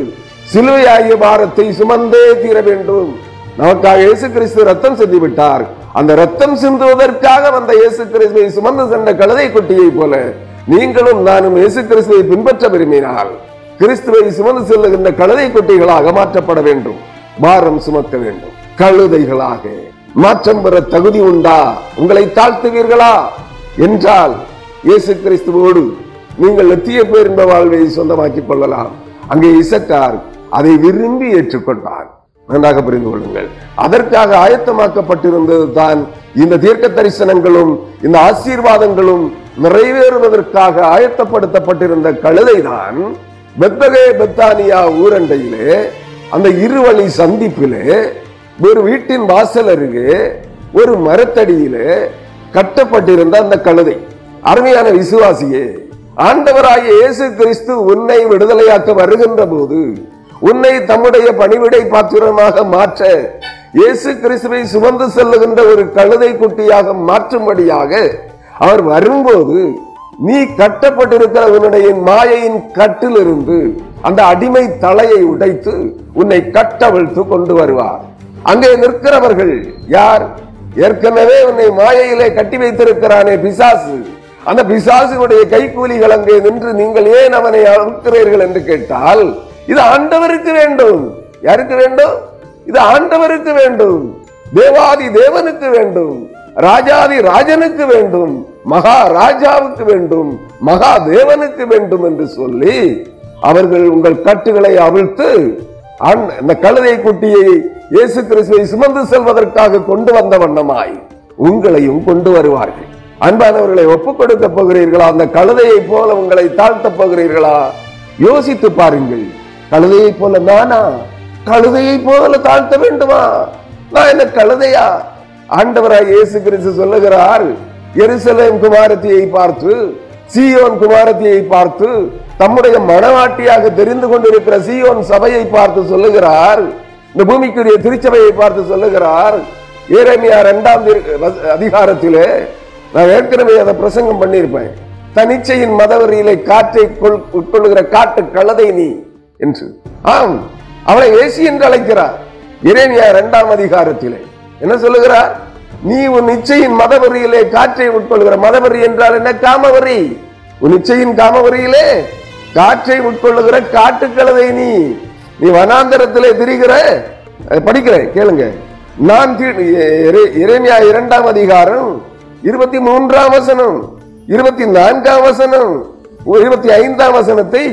சிலுவையாகிய பாரத்தை சுமந்தே தீர வேண்டும். நமக்காக இயேசு கிறிஸ்து ரத்தம் சிந்தி விட்டார் அந்த ரத்தம் சிந்துவதற்காக வந்த இயேசு கிறிஸ்துவை சுமந்து சென்ற கழுதை குட்டியை போல நீங்களும் நானும் இயேசு கிறிஸ்துவை பின்பற்ற விரும்பினால் கிறிஸ்துவை சுமந்து செல்லுகின்ற கழுதை குட்டிகளாக மாற்றப்பட வேண்டும். பாரம் சுமக்க வேண்டும். கழுதைகளாக. மாற்றம் பெற தகுதி உண்டா? உங்களை தாழ்த்துவீர்களா? என்றால் இயேசு கிறிஸ்துவோடு நீங்கள் நித்திய பேரின்ப வாழ்வை சொந்தமாக்கிக் கொள்ளலாம். அங்கே இசக்கார் அதை விரும்பி ஏற்றுக்கொண்டார். நன்றாக புரிந்து கொள்ளுங்கள். அதற்காக ஆயத்தமாக்கப்பட்டிருந்தது தான் இந்த தீர்க்க தரிசனங்களும் இந்த ஆசீர்வாதங்களும் நிறைவேறுவதற்காக ஆயத்தப்படுத்தப்பட்டிருந்த கழுதை தான் பெத்தகே பெத்தானியா ஊரண்டையிலே அந்த இருவழி சந்திப்பிலே ஒரு வீட்டின் வாசல் அருகே ஒரு மரத்தடியிலே கட்டப்பட்டிருந்த அந்த கழுதை. அருமையான விசுவாசியே ஆண்டவராகிய இயேசு கிறிஸ்து உன்னை விடுதலையாக்க வருகின்ற போது உன்னை தம்முடைய பணிவிடை பாத்திரமாக மாற்ற இயேசு கிறிஸ்துவை சுமந்து செல்லுகின்ற ஒரு கழுதை குட்டியாக மாற்றும்படியாக அவர் வரும்போது நீ கட்டப்பட்டிருக்கிற உன்னுடைய மாயையின் கட்டிலிருந்து அந்த அடிமை தலையை உடைத்து உன்னை கட்டவிழ்த்து கொண்டு வருவார். அங்கே நிற்கிறவர்கள் யார்? ஏற்கனவே உன்னை மாயையிலே கட்டி வைத்திருக்கிறானே பிசாசு. அந்த பிசாசினுடைய கைக்கூலிகள் அங்கே நின்று நீங்கள் ஏன் அவனை அழுக்கிறீர்கள் என்று கேட்டால் இது ஆண்டவருக்கு வேண்டும். யாருக்கு வேண்டும்? இது ஆண்டவருக்கு வேண்டும். தேவாதி தேவனுக்கு வேண்டும். ராஜாதி ராஜனுக்கு வேண்டும். மகா ராஜாவுக்கு வேண்டும். மகா தேவனுக்கு வேண்டும் என்று சொல்லி அவர்கள் உங்கள் கட்டுகளை அவிழ்த்து அந்த இந்த கழுதை குட்டியை இயேசு கிறிஸ்துவை சுமந்து செல்வதற்காக கொண்டு வந்த வண்ணமாய் உங்களையும் கொண்டு வருவார்கள். அன்பானவர்களை ஒப்புக் கொடுக்க போகிறீர்களா? அந்த கழுதையை போல உங்களை தாழ்த்த போகிறீர்களா? யோசித்து பாருங்கள். கழுதையை போல நானா? கழுதையை போல தாழ்த்த வேண்டுமா? நான் என்ன கழுதையா? ஆண்டவராய் இயேசு கிறிஸ்து சொல்லுகிறார் எருசலேம் குமாரத்தியை பார்த்து சீயோன் குமாரத்தியை பார்த்து தம்முடைய மனவாட்டியாக தெரிந்து கொண்டிருக்கிற சீயோன் சபையை பார்த்து சொல்லுகிறார் இந்த பூமிக்குரிய திருச்சபையை பார்த்து சொல்லுகிறார் ஏரமியா இரண்டாம் அதிகாரத்திலே நான் ஏற்கனவே அதை பிரசங்கம் பண்ணியிருப்பேன். தனிச்சையின் மதவரியிலே காற்றை கொள்- உட்கொள்ளுகிற காட்டு கழுதை நீ. என்று. ஆம் அவளை ஏசி என்று அழைக்கிறார். இறைமையா இரண்டாம் அதிகாரத்திலே. என்ன சொல்லுகிறார்? நீ உன் இச்சையின் மதவரியிலே காற்றை உட்கொள்கிற மதவரி என்றால் என்ன? காமவரி உன் இச்சையின் காமவரியிலே காற்றை உட்கொள்ளுகிற காட்டுக்கழுதை நீ. நீ வனாந்தரத்திலே திரிகிற அஹ், படிக்கிறேன் கேளுங்க. நான் இறைமையா இரண்டாம் அதிகாரம் இருபத்தி மூன்றாம் வசனம் இருபத்தி நான்காம் வசனம் இருபத்தி ஐந்தாம் வசனத்தை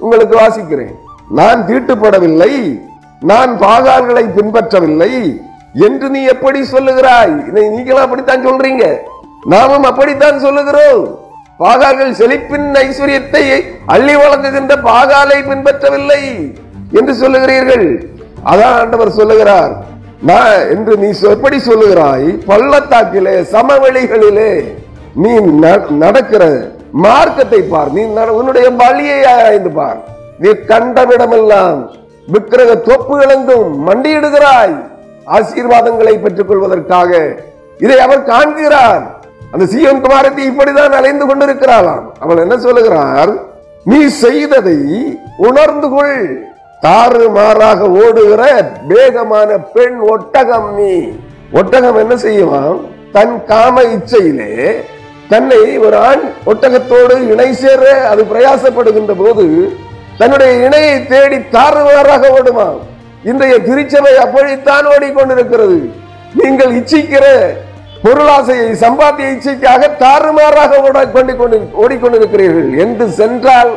உங்களுக்கு வாசிக்கிறேன். நான் தீட்டுப்படவில்லை. நான் பாகால்களை பின்பற்றவில்லை. என்று நீ எப்படி சொல்லுகிறாய்? இதை நீங்களும் அப்படித்தான் சொல்றீங்க. நாமும் அப்படித்தான் சொல்லுகிறோம். பாகால்கள் செழிப்பின் ஐஸ்வர்யத்தை அள்ளி வழங்குகின்ற பாகாலை பின்பற்றவில்லை என்று சொல்லுகிறீர்கள். அதான் ஆண்டவர் சொல்லுகிறார். நான் என்று நீ எப்படி சொல்லுகிறாய்? பள்ளத்தாக்கிலே சமவெளிகளிலே நீ ந- நடக்கிற மார்க்கத்தை பார். நீ உன்னுடைய வழியை ஆராய்ந்து பார். நீ கண்டவிடமெல்லாம் விக்கிரக தோப்புகளெங்கும் மண்டியிடுகிறாய். ஆசீர்வாதங்களை பெற்றுக் கொள்வதற்காக இதை அவர் காண்கிறார். அந்த சீஎம் குமாரத்தை இப்படிதான் அலைந்து கொண்டிருக்கிறாளாம். அவள் என்ன சொல்லுகிறார்? நீ செய்ததை உணர்ந்து கொள். தாறு மாறாக ஓடுகிற வேகமான பெண் ஒட்டகம் நீ. ஒட்டகம் என்ன செய்யுமா தன் காம இச்சையிலே தன்னை ஒரு ஆண் ஒட்டகத்தோடு இணை சேர அது பிரயாசப்படுகின்ற போது தன்னுடைய இணையை தேடி தாறுமாறாக ஓடுமா இன்றைய திருச்சபை அப்படித்தான் ஓடிக்கொண்டிருக்கிறது. நீங்கள் இச்சிக்கிற பொருளாசையை சம்பாத்திய இச்சைக்காக தாறுமாறாக ஓடிக்கொண்டு கொண்டு ஓடிக்கொண்டிருக்கிறீர்கள். எங்கு சென்றால்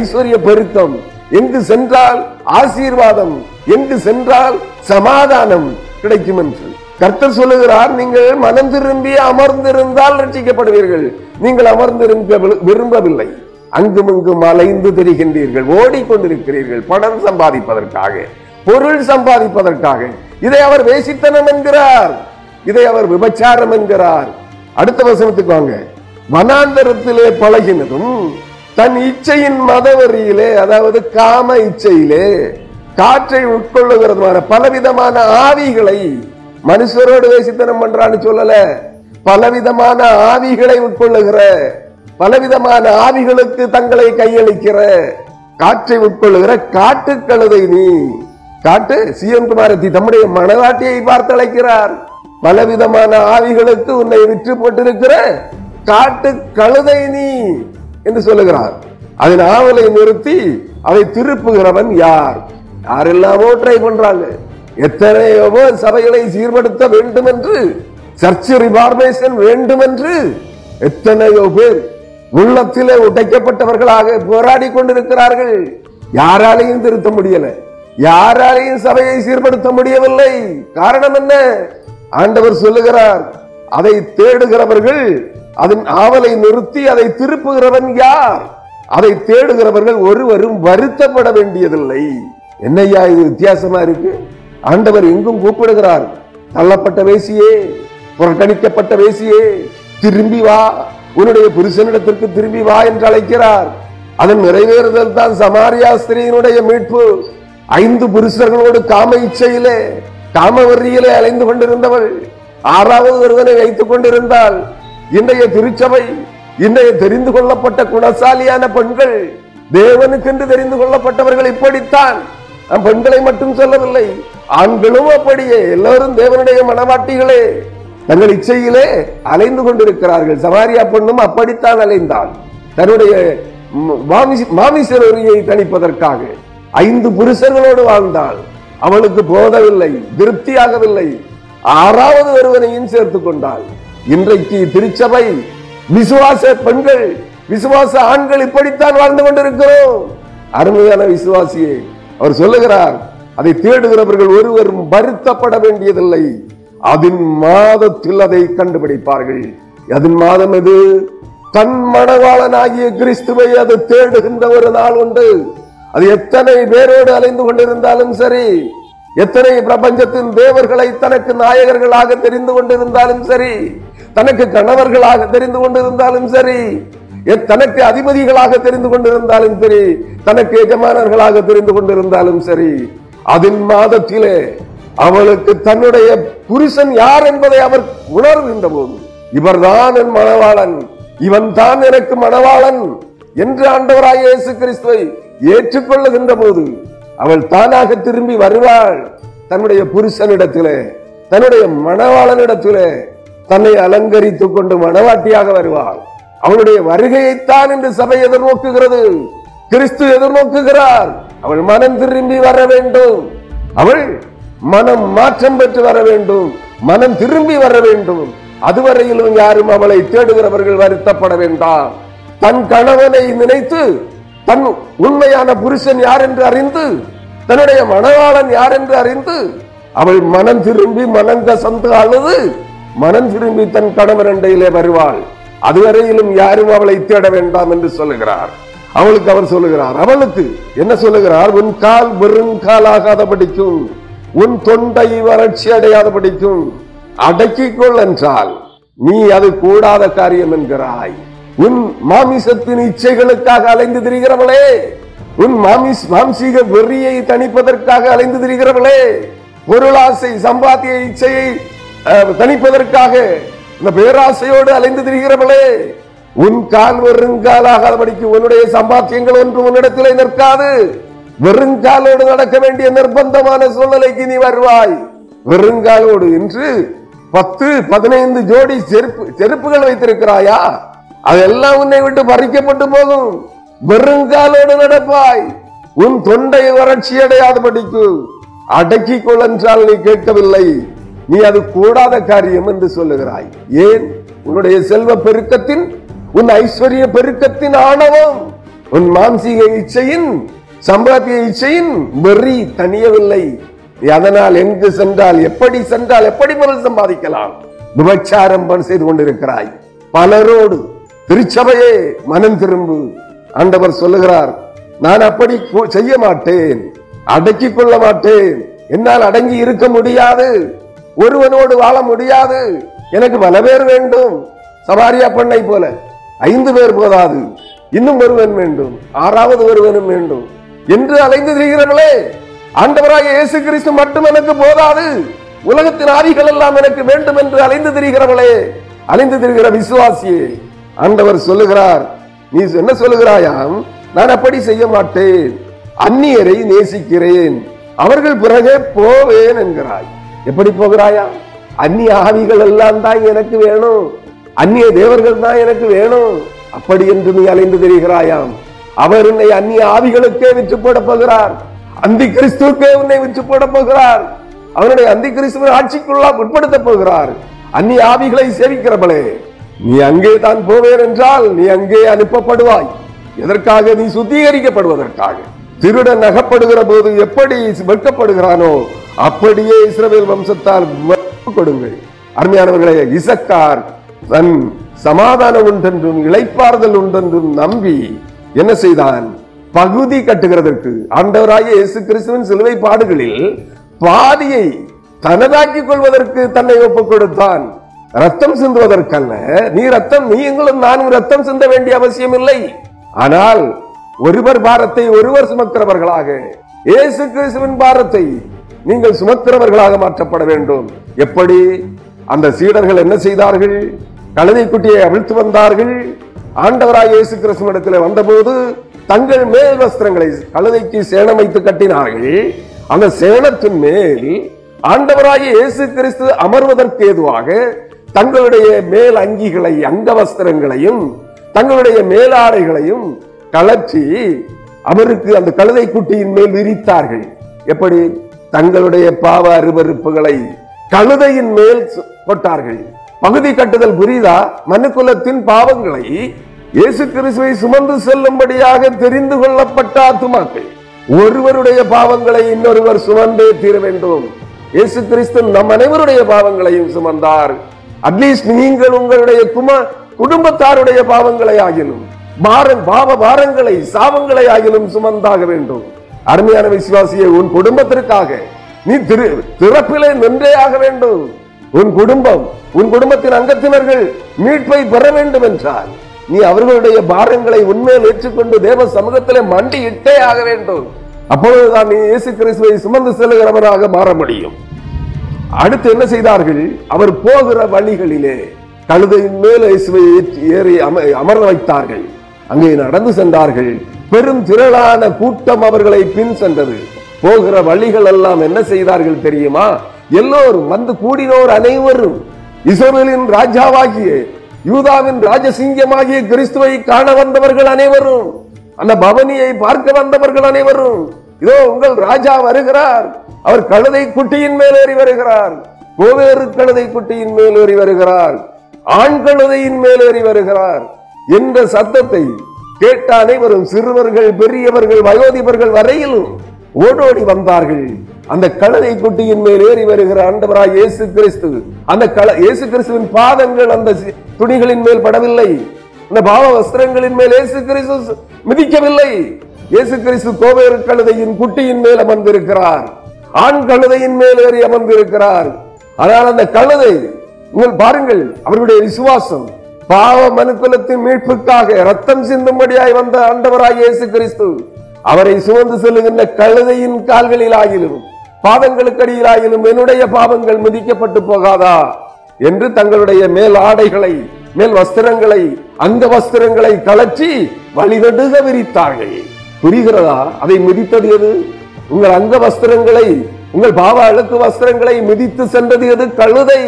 ஐஸ்வர்ய பெருத்தம் எங்கு சென்றால் ஆசீர்வாதம் எங்கு சென்றால் சமாதானம் கிடைக்கும் என்று கர்த்தர் சொல்லுகிறார் நீங்கள் மனம் திரும்பி அமர்ந்திருந்தால் ரட்சிக்கப்படுவீர்கள். நீங்கள் அமர்ந்திருக்க விரும்பவில்லை. அங்கும் இங்கும் அலைந்து திரிகின்றீர்கள். ஓடிக்கொண்டிருக்கிறீர்கள். பணம் சம்பாதிப்பதற்காக பொருள் சம்பாதிப்பதற்காக. இதை அவர் வேசித்தனம் என்கிறார். இதை அவர் விபச்சாரம் என்கிறார். அடுத்த வசனத்துக்கு வாங்க. வனாந்தரத்திலே பழகினதும் தன் இச்சையின் மதவரியிலே அதாவது காம இச்சையிலே காற்றை உட்கொள்ளுகிறதுமான பலவிதமான ஆவிகளை மனுஷரோடு வேசித்தனம் பண்றான்னு சொல்லல. பலவிதமான ஆவிகளை உட்கொள்ளுகிற பலவிதமான ஆவிகளுக்கு தங்களை கையளிக்கிற காற்றை உட்கொள்ளுகிற காட்டு கழுதை நீ. காட்டு சிஎம் குமாரத்தி தம்முடைய மனவாட்டியை பார்த்து அழைக்கிறார். பலவிதமான ஆவிகளுக்கு உன்னை விற்று போட்டிருக்கிற காட்டு கழுதை நீ என்று சொல்லுகிறார். அதன் ஆவலை நிறுத்தி அதை திருப்புகிறவன் யார்? யாரெல்லாமோ ட்ரை பண்றாங்க. எத்தனையோ சபைகளை சீர்படுத்த வேண்டும் என்று சர்ச் ரிபார்மேஷன் வேண்டும் என்று எத்தனையோ பேர் உள்ளத்திலே உடைக்கப்பட்டவர்களாக போராடி கொண்டிருக்கிறார்கள். யாராலையும் திருத்த முடியல. யாராலையும் சபையை சீர்படுத்த முடியவில்லை. காரணம் என்ன? ஆண்டவர் சொல்லுகிறார் அதை தேடுகிறவர்கள் அதன் ஆவலை நிறுத்தி அதை திருப்புகிறவன் யார்? அதை தேடுகிறவர்கள் ஒருவரும் வருத்தப்பட வேண்டியதில்லை. என்னய்யா இது வித்தியாசமா இருக்கு? ஆண்டவர் எங்கும் கூப்பிடுகிறார். தள்ளப்பட்ட வேசியே புறக்கணிக்கப்பட்ட வேசியே திரும்பி வா. உன்னுடைய புருஷனிடத்திற்கு திரும்பி வா என்று அழைக்கிறார். அதன் நிறைவேறுதல் தான் சமாரியா ஸ்திரீனுடைய மீட்பு. ஐந்து புருஷர்களோடு காம இச்சையிலே காமவரியிலே அலைந்து கொண்டிருந்தவள் ஆறாவது ஒருவனை வைத்துக் கொண்டிருந்தால் இன்றைய திருச்சபை இன்றைய தெரிந்து கொள்ளப்பட்ட குணசாலியான பெண்கள் தேவனுக்கென்று தெரிந்து கொள்ளப்பட்டவர்கள் இப்படித்தான். பெண்களை மட்டும் சொல்லவில்லை ஆண்களும் அப்படியே எல்லோரும் தேவனுடைய மனவாட்டிகளே தங்கள் இச்சையிலே அலைந்து கொண்டிருக்கிறார்கள். சமாரியா பெண்ணும் அப்படித்தான் அலைந்தாள். தன்னுடைய ம், மாமிசரியை தணிப்பதற்காக. ஐந்து புருஷர்களோடு வாழ்ந்தாள். அவளுக்கு போதவில்லை திருப்தியாகவில்லை. ஆறாவது ஒருவனையும் சேர்த்துக் கொண்டாள். இன்றைக்கு திருச்சபை விசுவாச பெண்கள் விசுவாச ஆண்கள் இப்படித்தான் வாழ்ந்து கொண்டிருக்கிறோம். அருமையான விசுவாசியை அவர் சொல்லுகிறார் அதை தேடுகிறவர்கள் ஒருவரும் வருத்தப்பட வேண்டியதில்லை. அதன் மாதத்தில் அதை கண்டுபிடிப்பார்கள். அதன் மாதம் எது? தன் மணவாளனாகிய கிறிஸ்துவை அது தேடுகின்ற ஒரு நாள் உண்டு. அது எத்தனை பேரோடு அலைந்து கொண்டிருந்தாலும் சரி எத்தனை பிரபஞ்சத்தின் தேவர்களை தனக்கு நாயகர்களாக தெரிந்து கொண்டிருந்தாலும் சரி தனக்கு கணவர்களாக தெரிந்து கொண்டிருந்தாலும் சரி தனக்கு அதிபதிகளாக தெரிந்து கொண்டிருந்தாலும் சரி தனக்கு எஜமானர்களாக தெரிந்து கொண்டிருந்தாலும் சரி அதன் மாதத்திலே அவளுக்கு தன்னுடைய புருஷன் யார் என்பதை அவர் உணர்கின்ற போது இவர்தான் என் மணவாளன் இவன் தான் எனக்கு மணவாளன் என்று ஆண்டவராய் இயேசு கிறிஸ்துவை ஏற்றுக்கொள்ளுகின்ற போது அவள் தானாக திரும்பி வருவாள். தன்னுடைய புருஷனிடத்திலே தன்னுடைய மணவாளனிடத்திலே தன்னை அலங்கரித்துக் கொண்டு மணவாட்டியாக வருவாள். அவளுடைய வருகையைத்தான் இந்த சபை எதிர்நோக்குகிறது கிறிஸ்து எதிர்நோக்குகிறார். அவள் மனம் திரும்பி வர வேண்டும். அவள் மனம் மாற்றம் பெற்று வர வேண்டும். மனம் திரும்பி வர வேண்டும். அதுவரையிலும் யாரும் அவளை தேடுகிறவர்கள் வருத்தப்பட வேண்டாம். தன் கணவனை நினைத்து தன் உண்மையான புருஷன் யார் என்று அறிந்து தன்னுடைய மணவாளன் யார் என்று அறிந்து அவள் மனம் திரும்பி மனம் கசந்து அழுது மனம் திரும்பி தன் கணவன் அண்டையிலே வருவாள். அதுவரையிலும் யாரும் அவளை தேட வேண்டாம் என்று சொல்லுகிறார். அவளுக்கு அவர் சொல்லுகிறார். அவளுக்கு என்ன சொல்லுகிறார்? உன் கால் வெறும் காலாகாத படிக்கும் உன் தொண்டை வறட்சி அடையாத படிக்கும் அடக்கிக்கொள் என்றால் நீ அது கூடாத காரியம் என்கிறாய். உன் மாமிசத்தின் இச்சைகளுக்காக அலைந்து திரிகிறவளே உன் மாமிஸ் மாம்சீக வெறியை தணிப்பதற்காக அலைந்து திரிகிறவளே பொருளாசை சம்பாத்திய இச்சையை அஹ், தணிப்பதற்காக இந்த பேராசையோடு அலைந்து திரிகிறவளே உன் கால் வெறுங்காலாகாதபடிக்கு உன்னுடைய சம்பாத்தியங்கள் ஒன்று உன்னிடத்திலே நிற்காது. வெறுங்காலோடு நடக்க வேண்டிய நிர்பந்தமான சூழ்நிலைக்கு நீ வருவாய். வெறுங்காலோடு என்று பத்து பதினைந்து ஜோடி செருப்பு செருப்புகள் வைத்திருக்கிறாயா? அதெல்லாம் உன்னை விட்டு பறிக்கப்பட்டு போகும். வெறுங்காலோடு நடப்பாய். உன் தொண்டை வறட்சி அடையாதபடிக்கு அடக்கிக் கொள் என்றால் நீ கேட்கவில்லை. நீ அது கூடாத காரியம் என்று சொல்லுகிறாய். ஏன்? உன்னுடைய செல்வ பெருக்கத்தின் உன் ஐஸ்வர்ய பெருக்கத்தின் ஆணவம் உன் மாம்சீக இச்சையின் சம்பாத்திய இச்சையின் வெறி தனியவில்லை அதனால் எங்கு சென்றால் எப்படி சென்றால் எப்படி பொருள் சம்பாதிக்கலாம்? விபச்சாரம் செய்து கொண்டிருக்கிறாய். பலரோடு திருச்சபையே மனம் திரும்பு. ஆண்டவர் சொல்லுகிறார் நான் அப்படி செய்ய மாட்டேன். அடக்கிக் கொள்ள மாட்டேன். என்னால் அடங்கி இருக்க முடியாது. ஒருவனோடு வாழ முடியாது. எனக்கு பல பேர் வேண்டும். சவாரியா பெண்ணை போல. ஐந்து பேர் போதாது. இன்னும் ஒருவன் வேண்டும். ஆறாவது ஒருவனும் வேண்டும். என்று அலைந்து திரிகிறவர்களே ஆண்டவராக இயேசு கிறிஸ்து மட்டும் எனக்கு போதாது. உலகத்தின் ஆவிகள் எல்லாம் எனக்கு வேண்டும் என்று அலைந்து திரிகிறவளே அலைந்து திரிகிற விசுவாசியே ஆண்டவர் சொல்லுகிறார் நீ என்ன சொல்லுகிறாயாம்? நான் அப்படி செய்ய மாட்டேன். அந்நியரை நேசிக்கிறேன். அவர்கள் பிறகே போவேன் என்கிறாய். எப்படி போகிறாயா அந்நிய ஆவிகள் எல்லாம் தான் எனக்கு வேணும். அந்நிய தேவர்கள் தான் எனக்கு வேணும். அப்படி என்று நீ அலைந்து தெரிகிறாயாம். அவர் உன்னை அந்நிய ஆவிகளுக்கே விற்று போட போகிறார். அந்தி கிறிஸ்துக்கே உன்னை விற்று போட போகிறார். அவனுடைய அந்தி கிறிஸ்துவ ஆட்சிக்குள்ளா உட்படுத்த போகிறார். அந்நிய ஆவிகளை சேவிக்கிறவளே நீ அங்கே தான் போவேன் என்றால் நீ அங்கே அனுப்பப்படுவாய். எதற்காக நீ சுத்திகரிக்கப்படுவதற்காக? திருடன் நகப்படுகிற போது எப்படி வெட்கப்படுகிறானோ அப்படியே இஸ்ரவேல் வம்சத்தால் கொடுங்கள் அருமையானவர்களே இசக்கார் தன் சமாதானம் உண்டென்றும் இளைப்பாறுதல் உண்டென்றும் நம்பி என்ன செய்தான்? பகுதி கட்டுகிறதற்கு ஆண்டவராகிய இயேசு கிறிஸ்துவின் சிலுவை பாடுகளில் பாதியை தனதாக்கிக் கொள்வதற்கு தன்னை ஒப்புக் கொடுத்தான். ரத்தம் சிந்துவதற்கல்ல. நீ ரத்தம் நீங்களும் நானும் ரத்தம் சிந்த வேண்டிய அவசியம் இல்லை. ஆனால் ஒருவர் பாரத்தை ஒருவர் சுமக்கிறவர்களாக இயேசு கிறிஸ்துவின் பாரத்தை நீங்கள் சுமக்கிறவர்களாக மாற்றப்பட வேண்டும். எப்படி? அந்த சீடர்கள் என்ன செய்தார்கள்? கழுதை குட்டியை அவிழ்த்து வந்தார்கள். ஆண்டவராய் இயேசு கிறிஸ்துவிடத்தில் வந்தபோது தங்கள் மேல் வஸ்திரங்களை கழுதைக்கு சேணம் வைத்து கட்டினார்கள். அந்த சேணத்தின் மேல் ஆண்டவராய இயேசு கிறிஸ்து அமர்வதற்கு ஏதுவாக தங்களுடைய மேல் அங்கிகளை அங்க வஸ்திரங்களையும் தங்களுடைய மேலாடைகளையும் கலற்றி அவருக்கு அந்த கழுதை குட்டியின் மேல் விரித்தார்கள். எப்படி? தங்களுடைய பாவ அருவருப்புகளை கழுதையின் மேல் போட்டார்கள் பகுதி கட்டுதல் புரிதா? மனுக்குலத்தின் பாவங்களை இயேசு கிறிஸ்துவை சுமந்து செல்லும்படியாக தெரிந்து கொள்ளப்பட்ட ஆத்துமாக்கள். ஒருவருடைய பாவங்களை இன்னொருவர் சுமந்தே தீர வேண்டும். இயேசு கிறிஸ்து நம் அனைவருடைய பாவங்களையும் சுமந்தார். அட்லீஸ்ட் நீங்கள் உங்களுடைய குமார் குடும்பத்தாருடைய பாவங்களை ஆகிலும் பாரம் பாவ பாரங்களை சாபங்களை ஆகிலும் சுமந்தாக வேண்டும். அருமையான விசுவாசியை உன் குடும்பத்திற்காக நீ திரு திறப்பிலே நின்றே ஆக வேண்டும். உன் குடும்பம் உன் குடும்பத்தின் அங்கத்தினர்கள் மீட்பை பெற வேண்டும் என்றால் நீ அவர்களுடைய பாரங்களை உண்மையில் ஏற்றுக்கொண்டு தேவ சமூகத்திலே மண்டி இட்டே ஆக வேண்டும். அப்பொழுதுதான் நீ இயேசு கிறிஸ்துவை சுமந்து செல்கிறவராக மாற முடியும். அடுத்து என்ன செய்தார்கள்? அவர் போகிற வழிகளிலே கழுதையின் மேல் இயேசுவை ஏறி அம- அமர வைத்தார்கள். அங்கே நடந்து சென்றார்கள். பெரும் திரளான கூட்டம் அவர்களை பின் சென்றது. போகிற வழிகள் எல்லாம் என்ன செய்தார்கள் தெரியுமா? எல்லோரும் வந்து கூடினோர் அனைவரும் இஸ்ரேலின் ராஜாவாகிய யூதாவின் ராஜசிங்கமாகிய கிறிஸ்துவை காண வந்தவர்கள் அனைவரும் அந்த பவனியை பார்க்க வந்தவர்கள் அனைவரும் இதோ உங்கள் ராஜா வருகிறார். அவர் கழுதை குட்டியின் மேல் ஏறி வருகிறார். கோவேறு கழுதை குட்டியின் மேல் ஏறி வருகிறார். ஆண் கழுதையின் மேல் ஏறி வருகிறார் என்ற சத்தத்தை கேட்ட அனைவரும் சிறுவர்கள் பெரியவர்கள் வயோதிபர்கள் வரையிலும் ஓடோடி வந்தார்கள். அந்த கழுதை குட்டியின் மேல் ஏறி வருகிற ஆண்டவராய் இயேசு கிறிஸ்து அந்த கல இயேசு கிறிஸ்துவின் பாதங்கள் அந்த துணிகளின் மேல் படவில்லை. அந்த பாவ வஸ்திரங்களின் மேல் இயேசு கிறிஸ்து மிதிக்கவில்லை. இயேசு கிறிஸ்து கோவேறு கழுதையின் குட்டியின் மேல் அமர்ந்திருக்கிறார். ஆண் கழுதையின் மேல் ஏறி அமர்ந்திருக்கிறார். ஆனால் அந்த கழுதை உங்கள் பாருங்கள் அவர்களுடைய விசுவாசம் பாவ மனுக்குலத்தின் மீட்புக்காக ரத்தம் சிந்தும்படியாய் வந்த ஆண்டவராய் இயேசு கிறிஸ்து அவரை சுமந்து செல்லுகின்ற கழுதையின் கால்களில் ஆகிலும் பாதங்களுக்கு அடியிலாகிலும் என்னுடைய பாவங்கள் மிதிக்கப்பட்டு போகாதா? என்று தங்களுடைய மேல் ஆடைகளை மேல் வஸ்திரங்களை அந்த வஸ்திரங்களை கலற்றி வழிநடுக விரித்தார்கள். புரிகிறதா? அதை மிதித்தது எது? உங்கள் அங்க வஸ்திரங்களை உங்கள் பாவ அழுக்கு வஸ்திரங்களை மிதித்து சென்றது எது? கழுதை.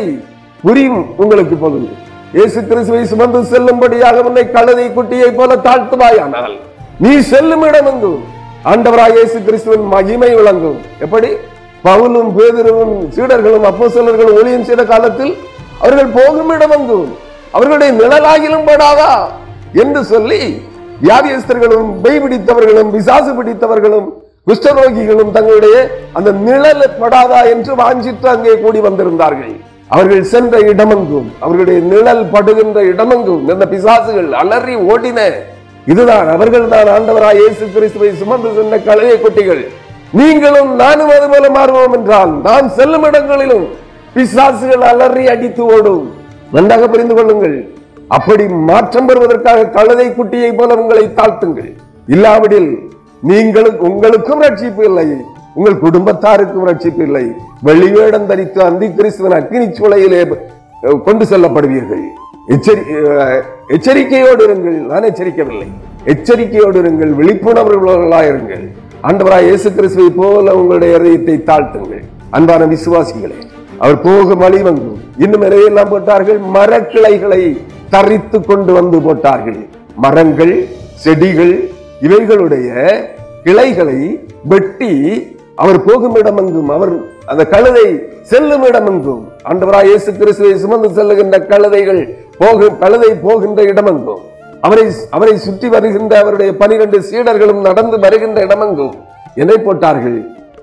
புரியும் உங்களுக்கு பகுதி இயேசு கிறிஸ்துவை சுமந்து செல்லும்படியாக உன்னை கழுதை குட்டியை போல தாழ்த்துவாயானால் நீ செல்லும் இடமெங்கும். ஆண்டவராய் இயேசு கிறிஸ்துவின் மகிமை விளங்கும். எப்படி? பவுலும் பேதுருவும் சீடர்களும் அப்போஸ்தலர்களும் ஒளியும் செய்த காலத்தில் அவர்கள் போகும் இடமெங்கும் அவர்களுடைய நிழலாகிலும் படாதா என்று சொல்லி வியாதியஸ்தர்களும் பெய் பிடித்தவர்களும் விசாசு பிடித்தவர்களும் குஷ்டரோகிகளும் தங்களுடைய அந்த நிழல் படாதா என்று வாஞ்சித்து அங்கே கூடி வந்திருந்தார்கள். அவர்கள் சென்ற இடமெங்கும் அவர்களுடைய நிழல் படுகின்ற இடமெங்கும் இந்த பிசாசுகள் அலறி ஓடின. இதுதான் அவர்கள் தான் ஆண்டவராய் இயேசு கிறிஸ்துவை சுமந்து சென்ற கலைய குட்டிகள். நீங்களும் நானும் அது போல மாறுவோம் என்றால் நாம் செல்லும் இடங்களிலும் பிசாசுகள் அலறி அடித்து ஓடும். நன்றாக புரிந்து கொள்ளுங்கள். அப்படி மாற்றம் பெறுவதற்காக கழுதை குட்டியை போல உங்களை தாழ்த்துங்கள். இல்லாவிடில் நீங்களும் உங்களுக்கும் ரட்சிப்பு இல்லை. உங்கள் குடும்பத்தாருக்கும் ரட்சிப்பு இல்லை. வெளிவேடம் தரித்து அந்தி கிறிஸ்துவன் அக்னி சூளையிலே கொண்டு செல்லப்படுவீர்கள். எச்சரி எச்சரிக்கையோடு இருங்கள். நான் எச்சரிக்கவில்லை. எச்சரிக்கையோடு இருங்கள். விழிப்புணர்வுள்ளவர்களாயிருங்கள். ஆண்டவராய் இயேசு கிறிஸ்துவை போல உங்களுடைய இதயத்தை தாழ்த்துங்கள். அன்பான விசுவாசிகளே அவர் போகும் வழி வந்து இன்னும் நிறையெல்லாம் போட்டார்கள். மரக்கிளைகளை தரித்து கொண்டு வந்து போட்டார்கள். மரங்கள் செடிகள் இவைகளுடைய கிளைகளை வெட்டி அவர் போகும் இடமெங்கும் அவர் அந்த கழுதை செல்லும் இடமெங்கும் ஆண்டவராய் இயேசு கிறிஸ்துவை சுமந்து செல்லுகின்ற கழுதைகள் போகும் கழுதை போகின்ற இடமெங்கும் அவரை அவரை சுற்றி வருகின்ற அவருடைய பனிரெண்டு சீடர்களும் நடந்து வருகின்ற இடமெங்கும் என்னை போட்டார்கள்.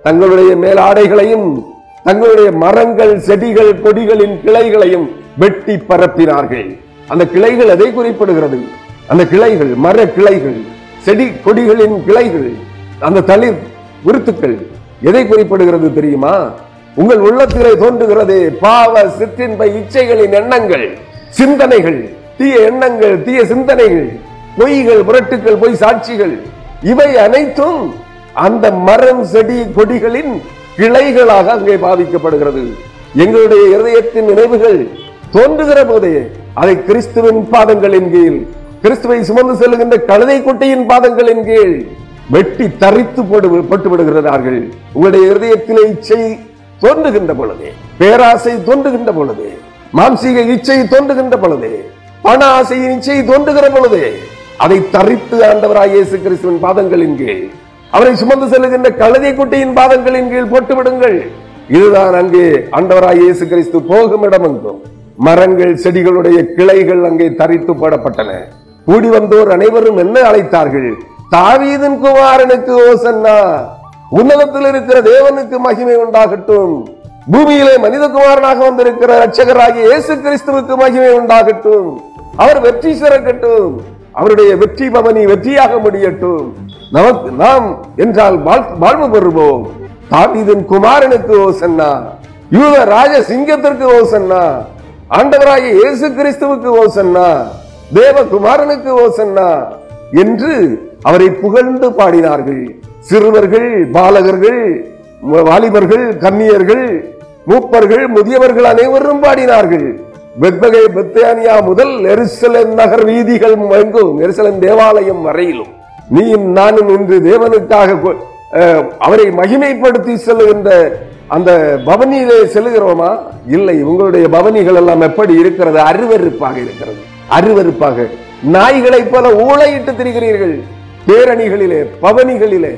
தங்களுடைய மேலாடைகளையும் தங்களுடைய மரங்கள் செடிகள் கொடிகளின் கிளைகளையும் வெட்டி பரப்பினார்கள். அந்த கிளைகள் எதை குறிப்பிடுகிறது? அந்த கிளைகள் மர கிளைகள் செடி கொடிகளின் கிளைகள் அந்த தளிர் விருத்துக்கள் எதை குறிப்பிடுகிறது தெரியுமா? உங்கள் உள்ளத்திலே தோன்றுகிறதே பாவ சிற்றின்ப இச்சைகளின் எண்ணங்கள் சிந்தனைகள் தீய எண்ணங்கள் தீய சிந்தனைகள் பொய்கள் புரட்டுக்கள் பொய் சாட்சிகள் இவை அனைத்தும் அந்த மரம் செடி கொடிகளின் கிளைகளாக அங்கே பாவிக்கப்படுகிறது. எங்களுடைய இருதயத்தின் நினைவுகள் தோன்றுகிற போதே அதை கிறிஸ்துவின் பாதங்களின் கீழ் கிறிஸ்துவை சுமந்து செல்லுகின்ற கழுதை குட்டியின் பாதங்களின் கீழ் வெட்டி தரித்து போடு போட்டு விடுகிறார்கள். உங்களுடைய இருதயத்திலே இச்சை தோன்றுகின்ற பொழுது பேராசை தோன்றுகின்ற பொழுது மாம்சீக இச்சை தோன்றுகின்ற பொழுதே பண ஆசையை நிச்சயம் தோன்றுகிற பொழுது அதை தரித்து ஆண்டவராய் இயேசு கிறிஸ்துவின் பாதங்களின் கீழ் அவரை சுமந்து செல்லுகின்ற கழுதை குட்டியின் பாதங்களின் கீழ் போட்டு விடுங்கள் இதுதான் அங்கே ஆண்டவராய் இயேசு கிறிஸ்து போகும் இடமெங்கும். மரங்கள் செடிகளுடைய கிளைகள் அங்கே தரித்து போடப்பட்டன. கூடி வந்தோர் அனைவரும் என்ன அழைத்தார்கள்? தாவீதன் குமாரனுக்கு ஓசன்னா உன்னதத்தில் இருக்கிற தேவனுக்கு மகிமை உண்டாகட்டும். பூமியிலே மனிதகுமாரனாக வந்திருக்கிற ரட்சகராகிய இயேசு கிறிஸ்துவுக்கு மகிமை உண்டாகட்டும். அவர் வெற்றி சிறக்கட்டும். அவருடைய வெற்றி பவனி வெற்றியாக முடியட்டும். நமக்கு நாம் என்றால் வாழ்- வாழ்வு பெறுவோம். தாவீதின் குமாரனுக்கு ஓசன்னா. யூத ராஜ சிங்கத்திற்கு ஓசன்னா. ஆண்டவராகிய இயேசு கிறிஸ்துவுக்கு ஓசன்னா. தேவகுமாரனுக்கு ஓசன்னா என்று அவரை புகழ்ந்து பாடினார்கள். சிறுவர்கள் பாலகர்கள் வாலிபர்கள் கன்னியர்கள் மூப்பர்கள் முதியவர்கள் அனைவரும் பாடினார்கள். வெட்பகை பெத்தானியா முதல் எருசலேம் நகர் வீதிகள் எங்கும் எருசலேம் தேவாலயம் வரையிலும் நீயும் நானும் இன்று தேவனுக்காக அவரை மகிமைப்படுத்தி செல்லுகின்ற அந்த பவனியிலே செல்லுகிறோமா? இல்லை உங்களுடைய பவனிகள் எல்லாம் எப்படி இருக்கிறது? அருவருப்பாக இருக்கிறது. அருவருப்பாக. நாய்களைப் போல ஊழையிட்டு திரிகிறீர்கள். பேரணிகளிலே பவனிகளிலே.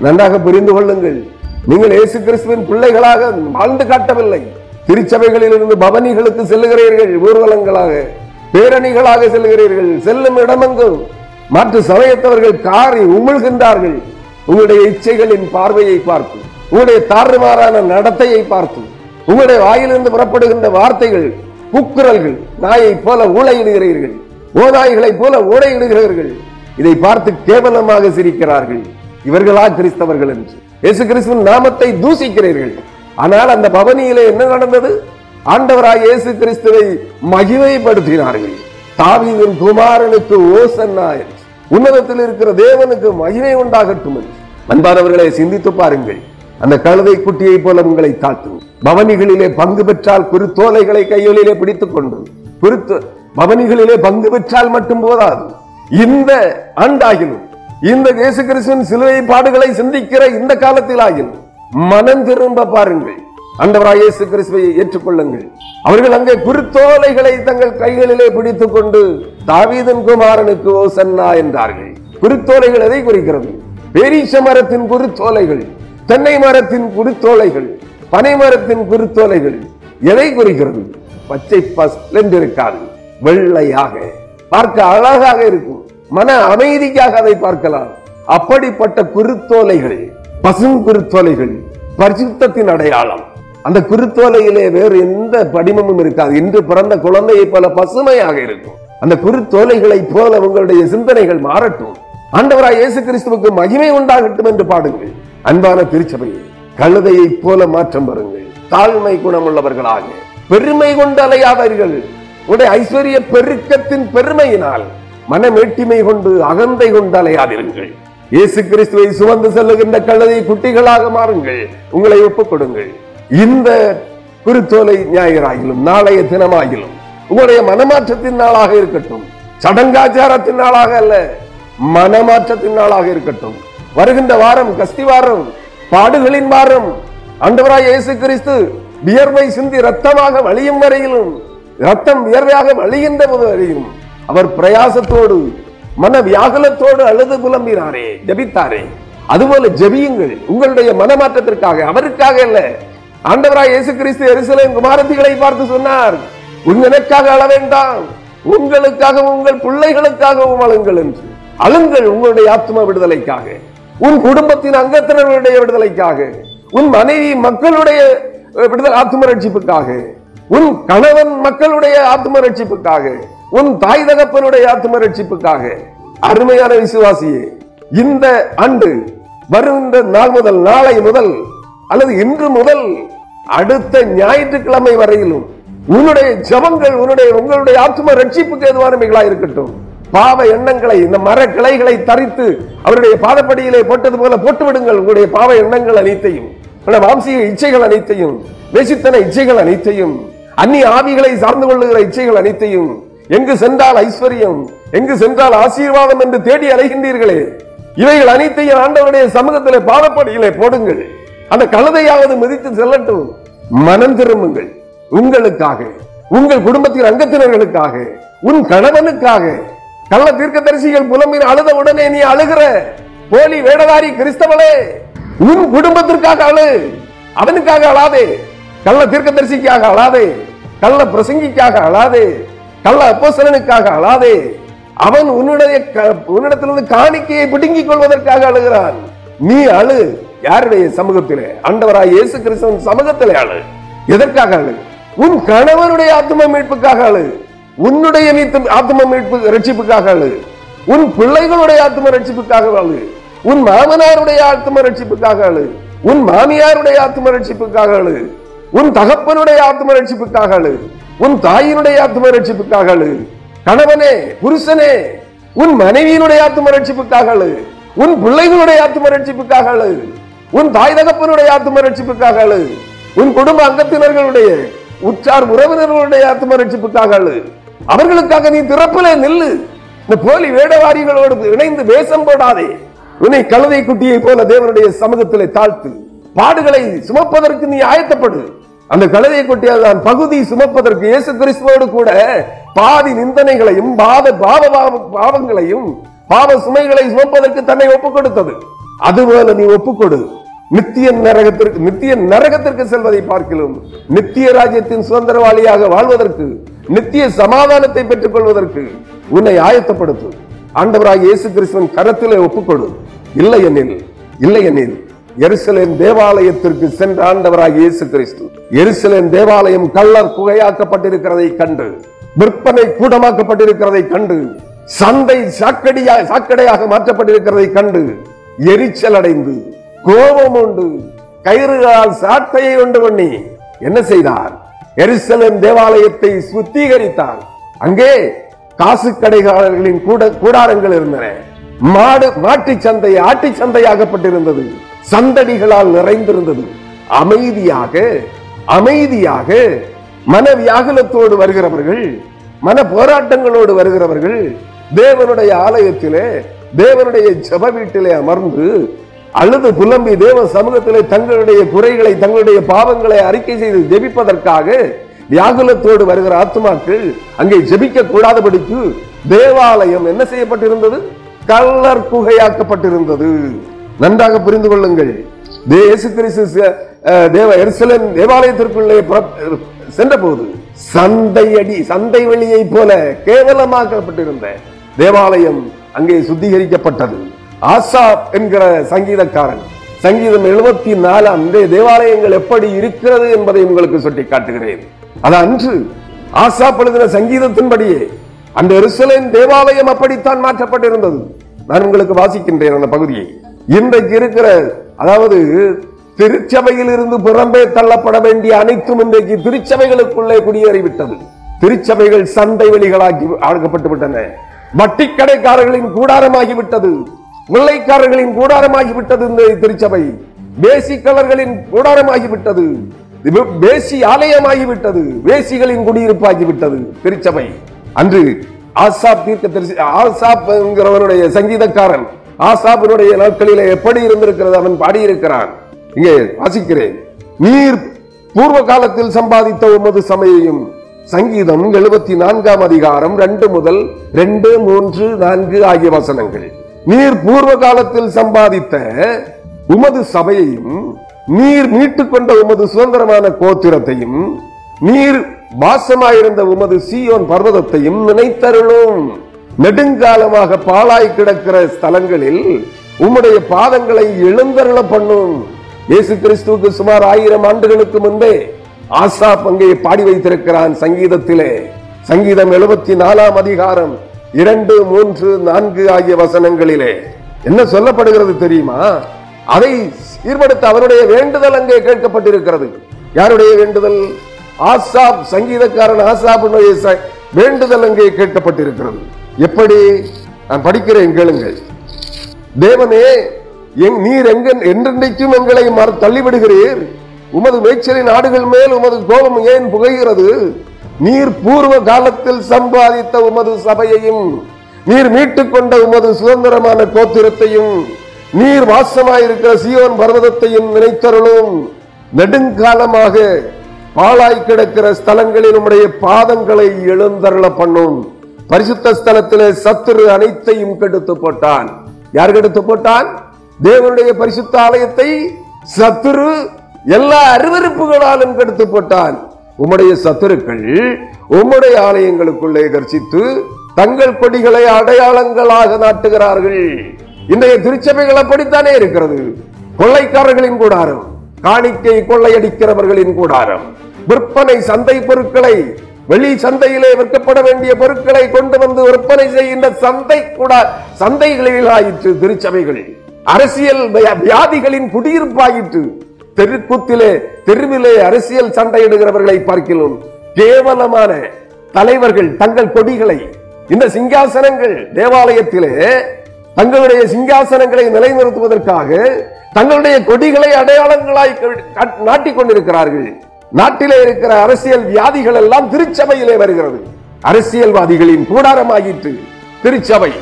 நன்றாக புரிந்து கொள்ளுங்கள். நீங்கள் இயேசு கிறிஸ்துவின் பிள்ளைகளாக வாழ்ந்து காட்டவில்லை. திருச்சபைகளில் இருந்து பவனிகளுக்கு செல்லுகிறீர்கள் ஊர்வலங்களாக பேரணிகளாக செல்லுகிறீர்கள் செல்லும் இடமெங்கும் மற்ற சமயத்தவர்கள் காரி உமிழ்கின்றார்கள். உங்களுடைய இச்சைகளின் பார்வையை பார்த்து உங்களுடைய தாறுமாறான நடத்தையை பார்த்து உங்களுடைய வாயிலிருந்து புறப்படுகின்ற வார்த்தைகள் குக்குரல்கள் நாயை போல ஊழையிடுகிறீர்கள் ஓநாய்களைப் போல ஊழையிடுகிறீர்கள் இதை பார்த்து கேவலமாக சிரிக்கிறார்கள். இவர்களா கிறிஸ்தவர்கள் என்று. இயேசு கிறிஸ்துவின் நாமத்தை தூசிக்கிறீர்கள் ஆனால் அந்த பவனியிலே என்ன நடந்தது? ஆண்டவராய் இயேசு கிறிஸ்துவை மகிமைப்படுத்தினார்கள். தாவீதின் குமாரனுக்கு ஓசன்னா என்று. உன்னதத்தில் இருக்கிற தேவனுக்கு மகிமை உண்டாகட்டும் அன்பானவர்களை சிந்தித்து பாருங்கள். அந்த கழுதை குட்டியை போல உங்களை தாழ்த்தும் பவனிகளிலே பங்கு பெற்றால் குருத்தோலைகளை கைகளிலே பிடித்துக் கொண்டு. குருத்து பவனிகளிலே பங்கு பெற்றால் மட்டும் போதாது. இந்த ஆண்டாகிலும் இந்த இயேசு கிறிஸ்துவின் சிலுவை பாடுகளை சிந்திக்கிற இந்த காலத்தில் ஆகிலும் மனம் திரும்ப பாருங்கள். ஆண்டவராய் இயேசு கிறிஸ்துவை ஏற்றுக்கொள்ளுங்கள். அவர்கள் அங்கே குருத்தோலைகளை தங்கள் கைகளிலே பிடித்துக் கொண்டு தாவீதன் குமாரனுக்கு ஓசன்னா என்றார்கள். குருத்தோலைகள் எதை குறிக்கிறது? பேரீச மரத்தின் குருத்தோலைகள் தென்னை மரத்தின் குருத்தோலைகள் பனை மரத்தின் குருத்தோலைகள் எதை குறிக்கிறது? பச்சை பஸ்லென்று இருக்காது வெள்ளையாக. பார்க்க அழகாக இருக்கும். மன அமைதிக்காக அதை பார்க்கலாம். அப்படிப்பட்ட குருத்தோலைகள். பசும் குருத்தோலைகள் பரிசுத்தத்தின் அடையாளம். அந்த குருத்தோலையிலே வேறு எந்த படிமமும் இருக்காது. இன்று பிறந்த குழந்தையை போல பசுமையாக இருக்கும். அந்த குருத்தோலைகளைப் போல உங்களுடைய சிந்தனைகள் மாறட்டும். ஆண்டவராய் இயேசு கிறிஸ்துவுக்கு மகிமை உண்டாகட்டும் என்று பாடுங்கள். அன்பான திருச்சபையை கழுதையைப் போல மாற்றம் பெறுங்கள் தாழ்மை குணமுள்ளவர்களாக பெருமை கொண்டு அலையாதீர்கள் உடைய ஐஸ்வர்ய பெருக்கத்தின் பெருமையினால் மனமேட்டிமை கொண்டு அகந்தை கொண்டு அலையாதிருங்கள் இயேசு கிறிஸ்துவை சுமந்து செல்லுகின்ற கழுதை குட்டிகளாக மாறுங்கள். உங்களை ஒப்புக் கொடுங்கள் இந்த குருத்தோலை ஞாயிறாகிலும் நாளைய தினமாகிலும் உங்களுடைய மனமாற்றத்தின் நாளாக இருக்கட்டும். சடங்காச்சாரத்தின் நாளாக அல்ல மனமாற்றத்தின் நாளாக இருக்கட்டும். வருகின்ற வாரம் கஸ்தி வாரம் பாடுகளின் வாரம் அண்டவராய் இயேசு கிறிஸ்து வியர்வை சிந்தி ரத்தமாக வழியும் வரையிலும் ரத்தம் வியர்வையாக வழிகின்ற போது வரையும் அவர் பிரயாசத்தோடு மன வியாகுலத்தோடு அழுது புலம்பினாரே ஜபித்தாரே. அதுபோல ஜெபியுங்கள். உங்களுடைய மனமாற்றத்திற்காக அவருக்காக அல்ல. ஆண்டவராய் இயேசு கிறிஸ்து எருசலேம் குமாரதிகளை பார்த்து சொன்னார் உங்களுக்காக அழ வேண்டாம் உங்களுக்காகவும் உங்கள் பிள்ளைகளுக்காகவும் அழுங்கள் என்று. அழுங்கள் உங்களுடைய ஆத்ம விடுதலைக்காக. உன் குடும்பத்தின் அங்கத்தினர்களுடைய விடுதலைக்காக. உன் மனைவி மக்களுடைய விடுதலை ஆத்ம ரட்சிப்புக்காக. உன் கணவன் மக்களுடைய ஆத்ம ரட்சிப்புக்காக. உன் தாய் தகப்பனுடைய ஆத்ம ரட்சிப்புக்காக. அருமையான விசுவாசியே இந்த ஆண்டு வருகின்ற நாள் முதல் நாளை முதல் அல்லது இன்று முதல் அடுத்த ஞாயிற்றுக்கிழமை வரையிலும் உன்னுடைய ஜபங்கள் உன்னுடைய உங்களுடைய ஆத்ம ரட்சிப்புக்கு எதுவானவைகளா இருக்கட்டும். பாவ எண்ணங்களை இந்த மர கிளைகளை தரித்து அவருடைய பாதப்படியிலே போட்டது போல போட்டு விடுங்கள் உங்களுடைய பாவ எண்ணங்கள் அனைத்தையும் உங்களுடைய மாம்சீக இச்சைகள் அனைத்தையும் வேசித்தன இச்சைகள் அனைத்தையும் அந்நிய ஆவிகளை சார்ந்து கொள்ளுகிற இச்சைகள் அனைத்தையும் எங்கு சென்றால் ஐஸ்வர்யம்? எங்கு சென்றால் ஆசீர்வாதம் என்று தேடி அலைகின்றீர்களே? இவைகள் அனைத்தையும் ஆண்டவருடைய சமூகத்திலே பாதப்படியிலே போடுங்கள். அந்த கழுதையாவது மிதித்து செல்லட்டும். மனம் திரும்புங்கள். உங்களுக்காக உங்கள் குடும்பத்தின் அங்கத்தினர்களுக்காக உன் கணவனுக்காக. கள்ள தீர்க்க தரிசிகள் புலம்பின் அழுத உடனே நீ அழுகிற. போலி வேடதாரி கிறிஸ்தவளே உன் குடும்பத்திற்காக அழு. அவனுக்காக அழாதே. கள்ள தீர்க்க தரிசிக்காக அழாதே. கள்ள பிரசங்கிக்காக அழாதே. கள்ள அப்போசலனுக்காக அழாதே. அவன் உன்னுடைய க- உன்னிடத்திலிருந்து காணிக்கையை பிடுங்கிக் கொள்வதற்காக அழுகிறான். நீ அழு. யாருடைய சமூகத்திலே? ஆண்டவராய் இயேசு கிறிஸ்தவன் சமூகத்திலே அழு. எதற்காக அழு? உன் கணவனுடைய ஆத்ம மீட்புக்காக அழு. உன்னுடைய ஆத்ம மீட்பு ரட்சிப்புக்காக அழு. உன் பிள்ளைகளுடைய ஆத்ம ரட்சிப்புக்காக அழு. உன் மாமனாருடைய ஆத்ம ரட்சிப்புக்காக அழு. உன் மாமியாருடைய ஆத்ம ரட்சிப்புக்காக அழு. உன் தகப்பனுடைய ஆத்ம ரட்சிப்புக்காக அழு. உன் தாயினுடைய ஆத்ம ரட்சிப்புக்காக அழு கணவனே புருஷனே உன் மனைவியினுடைய ஆத்ம ரட்சிப்புக்காக அழு உன் பிள்ளைகளுடைய ஆத்ம ரட்சிப்புக்காக அழு உன் தாய் தகப்பனுடைய ஆத்ம ரட்சிப்புக்காக அழு உன் குடும்ப அங்கத்தினர்களுடைய உற்றார் உறவினர்களுடைய ஆத்ம ரட்சிப்புக்காக அழு அவர்களுக்காக நீ திறப்பிலே நில்லு. இந்த போலி வேடவாரிகளோடு இணைந்து வேஷம் போடாதே. உன்னை கழுதை குட்டியை போல தேவனுடைய சமூகத்திலே தாழ்த்து. பாடுகளை சுமப்பதற்கு நீ ஆயத்தப்படு. அந்த கழுதை கொட்டியால் தான் பகுதி சுமப்பதற்கு இயேசு கிறிஸ்துவோடு கூட பாதி நிந்தனைகளையும் பாத பாவ பாவ- பாவங்களையும் பாவ சுமைகளை சுமப்பதற்கு தன்னை ஒப்புக் கொடுத்தது. அதுபோல நீ ஒப்புக்கொடு நித்திய நரகத்திற்கு நித்திய நரகத்திற்கு செல்வதை பார்க்கலாம் நித்திய ராஜ்யத்தின் சுதந்திரவாளியாக வாழ்வதற்கு நித்திய சமாதானத்தை பெற்றுக் கொள்வதற்கு உன்னை ஆயத்தப்படுத்து. ஆண்டவராக இயேசு கிறிஸ்துவின் கரத்திலே ஒப்புக்கொடு இல்லை எனில் இல்லை எனில் எருசலேம் தேவாலயத்திற்கு சென்ற ஆண்டவராக இயேசு கிறிஸ்து. எருசலேம் தேவாலயம் கள்ளர் புகையாக்கப்பட்டிருக்கிறதை கண்டு விற்பனை கூடமாக்கப்பட்டிருக்கிறதை கண்டு சந்தை சாக்கடியா சாக்கடையாக மாற்றப்பட்டிருக்கிறதை கண்டு எரிச்சல் அடைந்து கோபம் உண்டு கயிறுகளால் சாட்டையை உண்டு பண்ணி என்ன செய்தார்? எருசலேம் தேவாலயத்தை சுத்திகரித்தார். அங்கே காசு கடைகாரர்களின் கூட கூடாரங்கள் இருந்தன. மாடு மாட்டு சந்தை ஆட்டு சந்தையாகப்பட்டிருந்தது. சந்தடிகளால் நிறைந்திருந்தது. அமைதியாக அமைதியாக மன வியாகுலத்தோடு வருகிறவர்கள் மன போராட்டங்களோடு வருகிறவர்கள் தேவனுடைய ஆலயத்திலே தேவனுடைய ஜப வீட்டிலே அமர்ந்து அழுது புலம்பி தேவ சமூகத்திலே தங்களுடைய குறைகளை தங்களுடைய பாவங்களை அறிக்கை செய்து ஜெபிப்பதற்காக வியாகுலத்தோடு வருகிற ஆத்மாக்கள் அங்கே ஜெபிக்க கூடாதபடிக்கு தேவாலயம் என்ன செய்யப்பட்டிருந்தது? கல்லர் குகையாக்கப்பட்டிருந்தது. நன்றாக புரிந்து கொள்ளுங்கள். தேசு கிறிஸ்து தேவ எருசலேம் தேவாலயத்திற்குள்ளே சென்றபோது சந்தை அடி சந்தை வெளியை போல கேவலமாக்கப்பட்டிருந்த தேவாலயம் அங்கே சுத்திகரிக்கப்பட்டது. ஆசாப் என்கிற சங்கீதக்காரன் சங்கீதம் எழுபத்தி நாலாம் தேவாலயங்கள் எப்படி இருக்கிறது என்பதை உங்களுக்கு சுட்டி காட்டுகிறேன். அது அன்று ஆசாப் எழுதின சங்கீதத்தின்படியே அந்த எருசலேம் தேவாலயம் அப்படித்தான் மாற்றப்பட்டிருந்தது. நான் உங்களுக்கு வாசிக்கின்றேன் அந்த பகுதியை. இன்றைக்கு இருக்கிற அதாவது திருச்சபையில் இருந்து புறம்பே தள்ளப்பட வேண்டிய அனைத்தும் இன்றைக்கு திருச்சபைகளுக்குள்ளே குடியேறிவிட்டது. திருச்சபைகள் சந்தை வழிகளாகி ஆக்கப்பட்டு விட்டன வட்டி கடைக்காரர்களின் கூடாரமாகிவிட்டது கொள்ளைக்காரர்களின் கூடாரமாகி விட்டது இந்த திருச்சபை. வேசிக்கலர்களின் கூடாரமாகி விட்டது வேசி ஆலயமாகி விட்டது வேசிகளின் குடியிருப்பாகி விட்டது திருச்சபை. அன்று ஆசாப் தீர்க்க தரிசி ஆசாப் என்கிறவனுடைய சங்கீதக்காரன் ஆசாபனுடைய நாட்களிலே எப்படி இருந்திருக்கிறது அவன் பாடியிருக்கிறான். இங்கே வாசிக்கிறேன். நீர் பூர்வ காலத்தில் சம்பாதித்த உமது சமையையும் சங்கீதம் எழுபத்தி நான்காம் அதிகாரம் ரெண்டு முதல் ரெண்டு மூன்று நான்கு ஆகிய வசனங்கள். நீர் பூர்வ காலத்தில் சம்பாதித்த உமது சபையையும் நீர் மீட்டுக் கொண்ட உமது சுதந்திரமான கோத்திரத்தையும் நீர் வாசமாயிருந்த உமது சீயோன் பர்வதத்தையும் நினைத்தருளும். நெடுங்காலமாக பாழாய் கிடக்கிற ஸ்தலங்களில் உம்முடைய பாதங்களை எழுந்தருள பண்ணும். இயேசு கிறிஸ்துவுக்கு சுமார் ஆயிரம் ஆண்டுகளுக்கு முன்பே ஆசா அங்கே பாடி வைத்திருக்கிறான் சங்கீதத்திலே. சங்கீதம் எழுபத்தி நாலாம் அதிகாரம் இரண்டு மூன்று நான்கு ஆகிய வசனங்களிலே. என்ன சொல்லப்படுகிறது தெரியுமா? அதை சீர்படுத்த அவருடைய வேண்டுதல் அங்கே கேட்கப்பட்டிருக்கிறது. யாருடைய வேண்டுதல்? ஆசாப் சங்கீதக்காரன் ஆசாப் வேண்டுதல் அங்கே கேட்கப்பட்டிருக்கிறது. எப்படி நான் படிக்கிறேன் கேளுங்கள். தேவனே எங் நீர் எங்க என்றென்றைக்கும் எங்களை மற தள்ளிவிடுகிறீர். உமது மேய்ச்சலின் நாடுகள் மேல் உமது கோபம் ஏன் புகைகிறது? நீர் பூர்வ காலத்தில் சம்பாதித்த உமது சபையையும் நீர் மீட்டுக் கொண்ட உமது சுதந்திரமான கோத்திரத்தையும் நீர் வாசமாயிருக்கிற சியோன் பர்வதத்தையும் நினைத்தருளும். நெடுங்காலமாக பாழாய் கிடக்கிற ஸ்தலங்களில் உம்முடைய பாதங்களை எழுந்தருள பண்ணும். பரிசுத்த ஸ்தலத்திலே சத்துரு அனைத்தையும் கெடுத்து போட்டான் யார் கெடுத்து போட்டான் தேவனுடைய பரிசுத்த ஆலயத்தை சத்துரு எல்லா அருவருப்புகளாலும் கெடுத்து போட்டான் உம்முடைய சத்துருக்கள் உம்முடைய ஆலயங்களுக்குள்ளே கர்ச்சித்து தங்கள் கொடிகளை அடையாளங்களாக நாட்டுகிறார்கள். இன்றைய திருச்சபைகள் அப்படித்தானே இருக்கிறது? கொள்ளைக்காரர்களின் கூடாரம் காணிக்கை கொள்ளையடிக்கிறவர்களின் கூடாரம் விற்பனை சந்தை பொருட்களை வெளி சந்தையிலே விற்கப்பட வேண்டிய பொருட்களை கொண்டு வந்து விற்பனை செய்கின்ற சந்தை கூட சந்தைகளில் ஆயிற்று திருச்சபைகள். அரசியல் வியா- வியாதிகளின் குடியிருப்பாயிற்று. தெருக்கூத்திலே தெருவிலே அரசியல் சண்டையிடுகிறவர்களை பார்க்கிறோம். கேவலமான தலைவர்கள் தங்கள் கொடிகளை. இந்த சிங்காசனங்கள் தேவாலயத்திலே தங்களுடைய சிங்காசனங்களை நிலைநிறுத்துவதற்காக தங்களுடைய கொடிகளை அடையாளங்களாய் நாட்டிக் கொண்டிருக்கிறார்கள். நாட்டிலே இருக்கிற அரசியல் வியாதிகள் எல்லாம் திருச்சபையிலே வருகிறது. அரசியல்வாதிகளின் கூடாரமாயிற்று. திருச்சபை.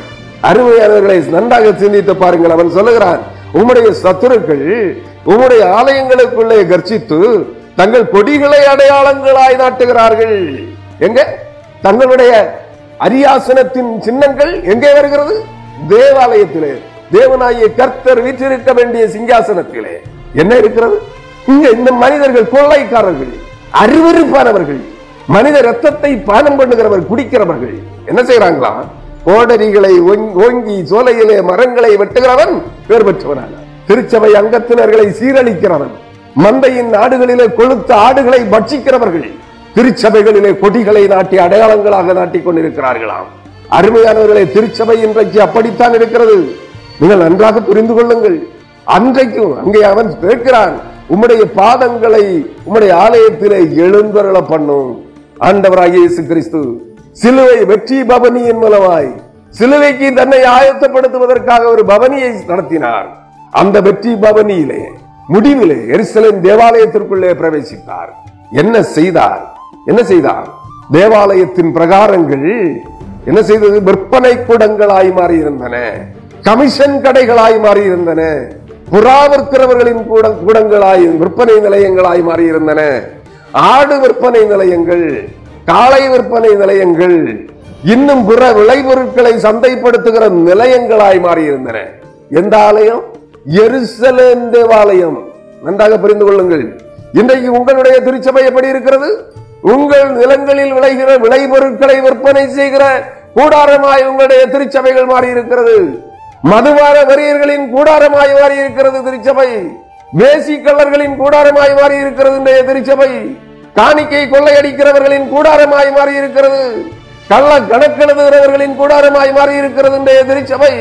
அருமையானவர்களை நன்றாக சிந்தித்து பாருங்கள். அவன் சொல்லுகிறான் உம்முடைய சத்துருக்கள் உம்முடைய ஆலயங்களுக்குள்ளே கர்ச்சித்து தங்கள் கொடிகளை அடையாளங்களாய் நாட்டுகிறார்கள். எங்க? தங்களுடைய அரியாசனத்தின் சின்னங்கள் எங்கே வருகிறது? தேவாலயத்திலே. தேவனாகிய கர்த்தர் வீற்றிருக்க வேண்டிய சிங்காசனத்திலே. என்ன இருக்கிறது? இங்க இந்த மனிதர்கள் கொள்ளைக்காரர்கள் அருவருப்பானவர்கள் மனித ரத்தத்தை பானம் பண்ணுகிறவர் குடிக்கிறவர்கள். என்ன செய்யறாங்களா கோடரிகளை ஓங்கி சோலையிலே மரங்களை வெட்டுகிறவன் பேர் பெற்றவனான திருச்சபை அங்கத்தினர்களை சீரழிக்கிறவன் மந்தையின் நாடுகளிலே கொளுத்த ஆடுகளை பட்சிக்கிறவர்கள் திருச்சபைகளிலே கொடிகளை நாட்டி அடையாளங்களாக நாட்டிக் கொண்டிருக்கிறார்களாம். அருமையானவர்களே திருச்சபை இன்றைக்கு அப்படித்தான் இருக்கிறது. நீங்கள் நன்றாக புரிந்து கொள்ளுங்கள். அன்றைக்கும் அங்கே அவன் கேட்கிறான் உம்முடைய பாதங்களை உம்முடைய ஆலயத்திலே எழுந்தருள பண்ணும். ஆண்டவராக இயேசு கிறிஸ்து சிலுவை வெற்றி பவனியின் மூலமாய் சிலுவைக்கு தன்னை ஆயத்தப்படுத்துவதற்காக ஒரு பவனியை நடத்தினார். அந்த வெற்றி பவனியிலே முடிவிலே எருசலேம் தேவாலயத்திற்குள்ளே பிரவேசித்தார். என்ன செய்தார்? என்ன செய்தார்? தேவாலயத்தின் பிரகாரங்கள் என்ன செய்தது? விற்பனை கூடங்களாய் மாறியிருந்தன. கமிஷன் கடைகளாய் மாறியிருந்தன. புறா விற்கிறவர்களின் கூட கூடங்களாய் விற்பனை நிலையங்களாய் மாறியிருந்தன. ஆடு விற்பனை நிலையங்கள் காளை விற்பனை நிலையங்கள் இன்னும் பிற விளைபொருட்களை சந்தைப்படுத்துகிற நிலையங்களாய் மாறியிருந்தன. எந்த ஆலயம்? எருசலேம் தேவாலயம். நன்றாக புரிந்து கொள்ளுங்கள். இன்றைக்கு உங்களுடைய திருச்சபை எப்படி இருக்கிறது? உங்கள் நிலங்களில் விளைகிற விளைபொருட்களை விற்பனை செய்கிற கூடாரமாய் உங்களுடைய திருச்சபைகள் மாறி இருக்கிறது மதுவார வரியர்களின் கூடாரமாய் மாறி இருக்கிறது திருச்சபை. வேசி கள்ளர்களின் கூடாரமாய் மாறி இருக்கிறது இன்றைய திருச்சபை. காணிக்கை கொள்ளையடிக்கிறவர்களின் கூடாரமாய் மாறி இருக்கிறது கள்ள கணக்கெழுதுகிறவர்களின் கூடாரமாய் மாறி இருக்கிறது இன்றைய திருச்சபை.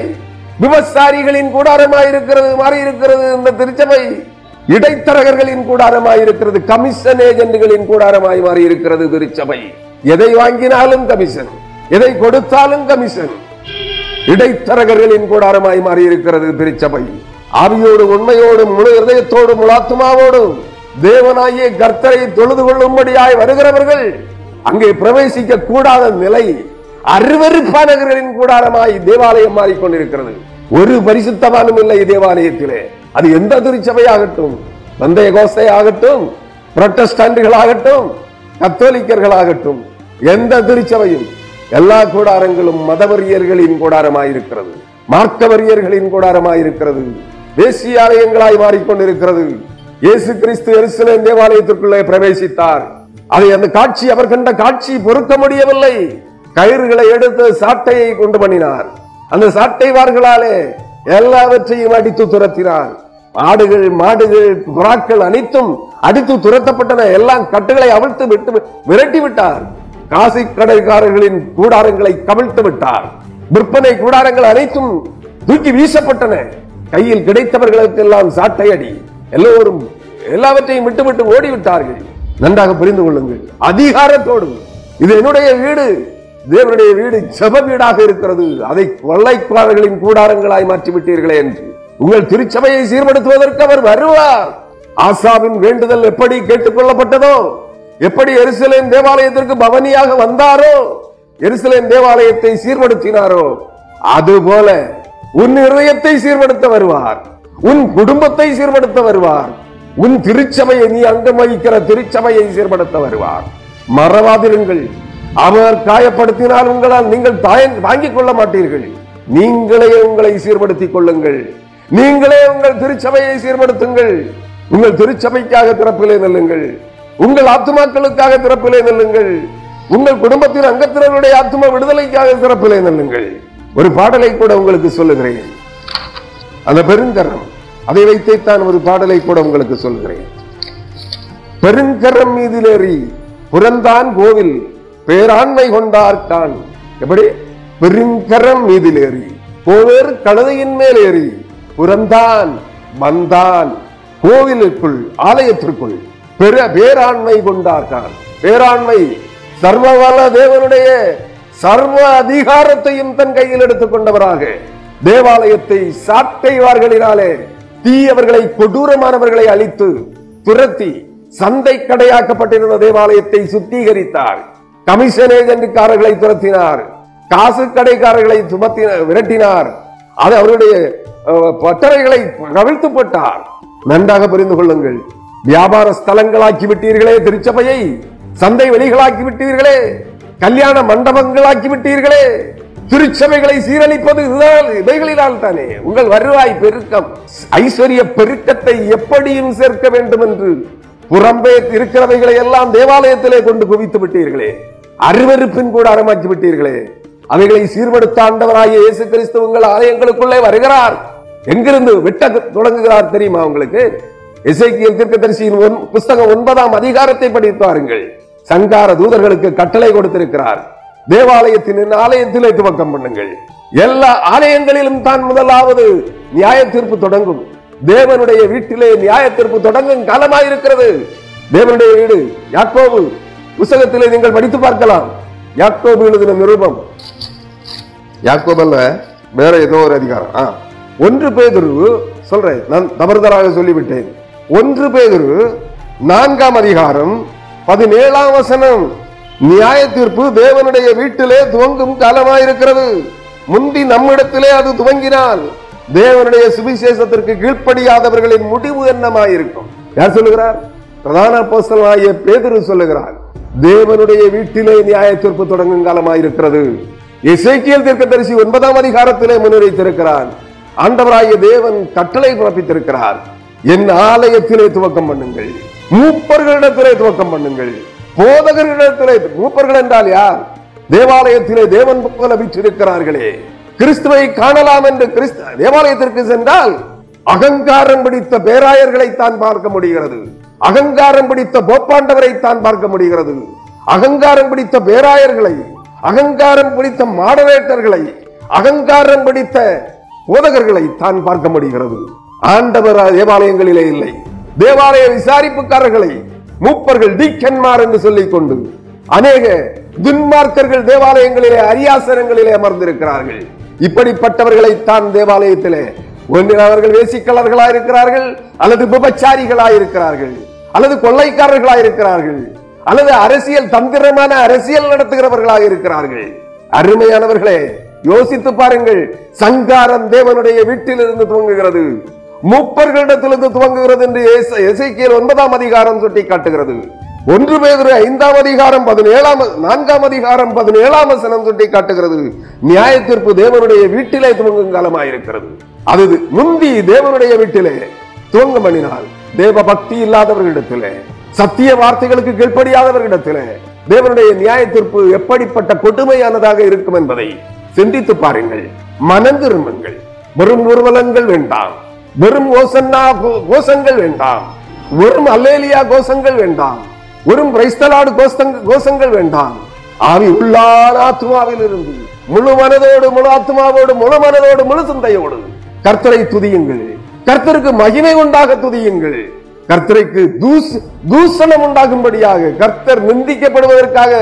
விபச்சாரிகளின் கூடாரமாய் இருக்கிறது மாறி இருக்கிறது இந்த திருச்சபை. இடைத்தரகர்களின் கூடாரமாய் இருக்கிறது கமிஷன் ஏஜென்ட்களின் கூடாரமாய் மாறி இருக்கிறது திருச்சபை. எதை வாங்கினாலும் கமிஷன் எதை கொடுத்தாலும் கமிஷன். இடைத்தரகர்களின் கூடாரமாய் மாறி இருக்கிறது திருச்சபை. ஆவியோடு உண்மையோடும் முழு இதயத்தோடும் முழு ஆத்துமாவோடும் தேவனாகிய கர்த்தரை தொழுது கொள்ளும்படியாய் வருகிறவர்கள் அங்கே பிரவேசிக்க கூடாத நிலை அருவருப்பானவர்களின் கூடாரமாய் தேவாலயம் மாறிக்கொண்டிருக்கிறது. ஒரு பரிசுத்தமானும் இல்லை தேவாலயத்திலே. அது எந்த திருச்சபையாகட்டும் வந்தய கோஸ்தை ஆகட்டும் புரொட்டஸ்டாண்டுகள் ஆகட்டும் கத்தோலிக்கர்களாகட்டும் எந்த திருச்சபையும் எல்லா கூடாரங்களும் மதவரியர்களின் கூடாரமாயிருக்கிறது. மார்க்கவரியர்களின் கூடாரமாயிருக்கிறது. தேசிய ஆலயங்களாய் மாறிக்கொண்டிருக்கிறது. இயேசு கிறிஸ்து எருசலேம் தேவாலயத்திற்குள்ளே பிரவேசித்தார். அதை அந்த காட்சி அவர் கண்ட காட்சி பொறுக்க முடியவில்லை. கயிறுகளை எடுத்து சாட்டையை கொண்டு பண்ணினார். அந்த சாட்டை வார்களாலே எல்லாவற்றையும் அடித்து துரத்தினார். ஆடுகள் மாடுகள் புறாக்கள் அனைத்தும் அடித்து துரத்தப்பட்டன. எல்லாம் கட்டுகளை அவிழ்த்து விட்டு விரட்டி விட்டார் காசி கடைக்காரர்களின் கூடாரங்களை கவிழ்த்து விட்டார். விற்பனை கூடாரங்கள் அனைத்தும் தூக்கி வீசப்பட்டன. கையில் கிடைத்தவர்களுக்கு எல்லாம் சாட்டை அடி எல்லோரும் எல்லாவற்றையும் விட்டுவிட்டு ஓடிவிட்டார்கள். நன்றாக புரிந்து கொள்ளுங்கள். அதிகாரத்தோடு. இது என்னுடைய வீடு. தேவனுடைய வீடு செப வீடாக இருக்கிறது. அதை கொள்ளைக்காரர்களின் கூடாரங்களாய் மாற்றி விட்டீர்களே என்று. உங்கள் திருச்சபையை சீர்படுத்துவதற்கு அவர் வருவார். ஆசாவின் வேண்டுதல் எப்படி கேட்டுக்கொள்ளப்பட்டதோ எப்படி எருசலேம் தேவாலயத்திற்கு பவனியாக வந்தாரோ எருசலேம் தேவாலயத்தை சீர்படுத்தினாரோ அதுபோல உன் இருதயத்தை சீர்படுத்த வருவார் உன் குடும்பத்தை சீர்படுத்த வருவார் உன் திருச்சபையை நீ அங்கம் வகிக்கிற திருச்சபையை சீர்படுத்த வருவார். மறவாதிருங்கள். அவர் காயப்படுத்தினால் உங்களால் நீங்கள் தாய- தாங்கிக் கொள்ள மாட்டீர்கள். நீங்களே உங்களை சீர்படுத்திக் கொள்ளுங்கள். நீங்களே உங்கள் திருச்சபையை சீர்படுத்துங்கள். உங்கள் திருச்சபைக்காக திறப்பிலே நெல்லுங்கள். உங்கள் ஆத்துமாக்களுக்காக திறப்பிலே நெல்லுங்கள். உங்கள் குடும்பத்தின் அங்கத்தினருடைய ஆத்தும விடுதலைக்காக திறப்பிலே நெல்லுங்கள். ஒரு பாடலை கூட உங்களுக்கு சொல்லுகிறேன். அந்த பெருங்கரம் அதை வைத்தேத்தான் ஒரு பாடலை கூட உங்களுக்கு சொல்கிறேன் பெருங்கரம் மீதிலேறி புறந்தான் கோவில் பேராண்மை கொண்டார்கான். எப்படி? பெருங்கரம் மீதில் ஏறி கோவேறு கழுதையின் மேல் ஏறி புறந்தான் வந்தான் கோவிலுக்குள் ஆலயத்திற்குள். பெற பேராண்மை கொண்டார்கள். பேராண்மை சர்வவல தேவனுடைய சர்வ அதிகாரத்தையும் தன் கையில் எடுத்துக் கொண்டவராக. தேவாலயத்தை சாட்டைவார்களினாலே தீயவர்களை கொடூரமானவர்களை அழித்து துரத்தி சந்தை கடையாக்கப்பட்டிருந்த தேவாலயத்தை சுத்திகரித்தார். கமிஷன் ஏஜென்ட்காரர்களை துரத்தினார். காசு கடைக்காரர்களை சுமத்தி விரட்டினார். அது அவருடைய பட்டறைகளை கவிழ்த்து போட்டார். நன்றாக புரிந்து கொள்ளுங்கள். வியாபார ஸ்தலங்களாக்கி விட்டீர்களே திருச்சபையை. சந்தை வெளிகளாக்கி விட்டீர்களே கல்யாண மண்டபங்களாக்கி விட்டீர்களே திருச்சபைகளை சீரழிப்பது இதுதான் இவைகளினால் தானே. உங்கள் வருவாய் பெருக்கம் ஐஸ்வர்ய பெருக்கத்தை எப்படியும் சேர்க்க வேண்டும் என்று புறம்பே இருக்கிறவைகளை எல்லாம் தேவாலயத்திலே கொண்டு குவித்து விட்டீர்களே. அருவருப்பின் கூட அறமாக்கி விட்டீர்களே. அவைகளை சீர்படுத்த ஆண்டவராகிய இயேசு கிறிஸ்து உங்கள் ஆலயங்களுக்குள்ளே வருகிறார். எங்கிருந்து விட்ட தொடங்குகிறார் தெரியுமா உங்களுக்கு? எசேக்கியல் தீர்க்கதரிசியின் ஒன்- புஸ்தகம் ஒன்பதாம் அதிகாரத்தை படித்து பாருங்கள். சங்கார தூதர்களுக்கு கட்டளை கொடுத்திருக்கிறார். தேவாலயத்தின் ஆலயத்திலே துவக்கம் பண்ணுங்கள். எல்லா ஆலயங்களிலும் தான் முதலாவது நியாய தீர்ப்பு தொடங்கும். தேவனுடைய வீட்டிலே நியாய தீர்ப்பு தொடங்கும் காலமாயிருக்கிறது தேவனுடைய வீடு யாக்கோபு புஸ்தகத்திலே நீங்கள் படித்து பார்க்கலாம். யாக்கோபு எழுதின நிருபம். யாக்கோபு அல்ல வேற ஏதோ ஒரு அதிகாரம். ஒன்று பேதுரு சொல்றேன். நான் தவறுதலாக சொல்லிவிட்டேன். ஒன்று பேர் நான்காம் அதிகாரம் பதினேழாம் வசனம். நியாய தீர்ப்பு தேவனுடைய வீட்டிலே துவங்கும் காலமாயிருக்கிறது. முந்தி நம்மிடத்திலே அது துவங்கினால் தேவனுடைய சுவிசேஷத்திற்கு கீழ்ப்படியாதவர்களின் முடிவு என்னமாயிருக்கும்? யார் சொல்லுகிறார்? பிரதான ஆகிய பேதரு சொல்லுகிறார். தேவனுடைய வீட்டிலே நியாய தீர்ப்பு தொடங்கும் காலமாயிருக்கிறது. எசேக்கியல் தீர்க்கதரிசி ஒன்பதாம் அதிகாரத்திலே முன்வைத்திருக்கிறார் ஆண்டவராகிய தேவன் கட்டளை பிறப்பித்திருக்கிறார். என் ஆலயத்திலே துவக்கம் பண்ணுங்கள். மூப்பர்களிடத்திலே துவக்கம் பண்ணுங்கள். போதகர்களிடத்திலே மூப்பர்கள் என்றால் யார்? தேவாலயத்திலே தேவன் போல வீற்றிருக்கிறார்களே. கிறிஸ்துவை காணலாம் என்று கிறிஸ்து தேவாலயத்திற்கு சென்றால் அகங்காரம் பிடித்த பேராயர்களை தான் பார்க்க முடிகிறது. அகங்காரம் பிடித்த போப்பாண்டவரை தான் பார்க்க முடிகிறது. அகங்காரம் பிடித்த பேராயர்களை அகங்காரம் பிடித்த மாடரேட்டர்களை அகங்காரம் பிடித்த போதகர்களை தான் பார்க்க முடிகிறது. ஆண்டவர் தேவாலயங்களிலே இல்லை. தேவாலய விசாரிப்புக்காரர்களை மூப்பர்கள் டீக்கன்மார் என்று சொல்லிக் கொண்டு அநேக துன்மார்க்கர்கள் தேவாலயங்களிலே அரியாசனங்களிலே அமர்ந்திருக்கிறார்கள். இப்படிப்பட்டவர்களை தான் தேவாலயத்திலே ஒன்றில் அவர்கள் வேசிக்கலர்களாக இருக்கிறார்கள் அல்லது விபச்சாரிகளாக இருக்கிறார்கள் அல்லது கொள்ளைக்காரர்களாக இருக்கிறார்கள் அல்லது அரசியல் தந்திரமான அரசியல் நடத்துகிறவர்களாக இருக்கிறார்கள். அருமையானவர்களே யோசித்து பாருங்கள் சங்காரம் தேவனுடைய வீட்டிலிருந்து துவங்குகிறது. மூப்பர்களிடத்திலிருந்து துவங்குகிறது என்று எச- ஒன்பதாம் அதிகாரம் சுட்டி காட்டுகிறது ஒன்று பேர் ஐந்தாம் அதிகாரம் பதினேழாம் நான்காம் அதிகாரம் பதினேழாம் வசனம் சுட்டி காட்டுகிறது நியாய தீர்ப்பு தேவனுடைய வீட்டிலே துவங்கும் காலமாயிருக்கிறது. அது முந்தி தேவனுடைய வீட்டிலே துவங்கம் பண்ணினால் தேவ பக்தி இல்லாதவர்களிடத்திலே சத்திய வார்த்தைகளுக்கு கீழ்ப்படியாதவர்களிடத்திலே தேவனுடைய நியாய தீர்ப்பு எப்படிப்பட்ட கொடுமையானதாக இருக்கும் என்பதை சிந்தித்து பாருங்கள். மனம் திரும்புங்கள் வெறும் ஊர்வலங்கள் வேண்டாம். வெறும் ஓசன்னா கோஷங்கள் வேண்டாம். வெறும் அல்லேலியா கோஷங்கள் வேண்டாம். வெறும் கிரைஸ்தலாடு கோஷங்கள் வேண்டாம். ஆவி உள்ளான ஆத்மாவில் இருந்து முழு மனதோடு முழு ஆத்மாவோடு முழு மனதோடு முழு சிந்தையோடு கர்த்தரை துதியுங்கள். கர்த்தருக்கு மகிமை உண்டாக துதியுங்கள். கர்த்தருக்கு தூஸ் தூசணம் உண்டாகும்படியாக கர்த்தர் நிந்திக்கப்படுவதற்காக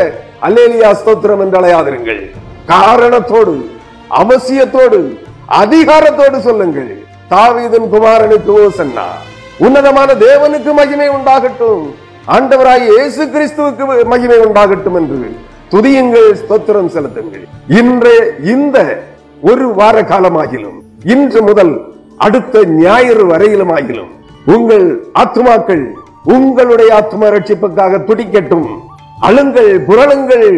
அல்லேலியா ஸ்தோத்திரம் என்று அலையாதிருங்கள் காரணத்தோடு அவசியத்தோடு அதிகாரத்தோடு சொல்லுங்கள். தாவீதன் குமாரனுக்கு ஓசன்னா உன்னதமான தேவனுக்கு மகிமை உண்டாகட்டும். ஆண்டவராய் இயேசு கிறிஸ்துவுக்கு மகிமை உண்டாகட்டும் என்று துதியுங்கள் ஸ்தோத்திரம் செலுத்துங்கள். இன்று இந்த ஒரு வார காலமாகிலும் இன்று முதல் அடுத்த ஞாயிறு வரையிலும் ஆகிலும் உங்கள் ஆத்மாக்கள் உங்களுடைய ஆத்ம ரட்சிப்புக்காக துடிக்கட்டும். அழுங்கள் புரளுங்கள்.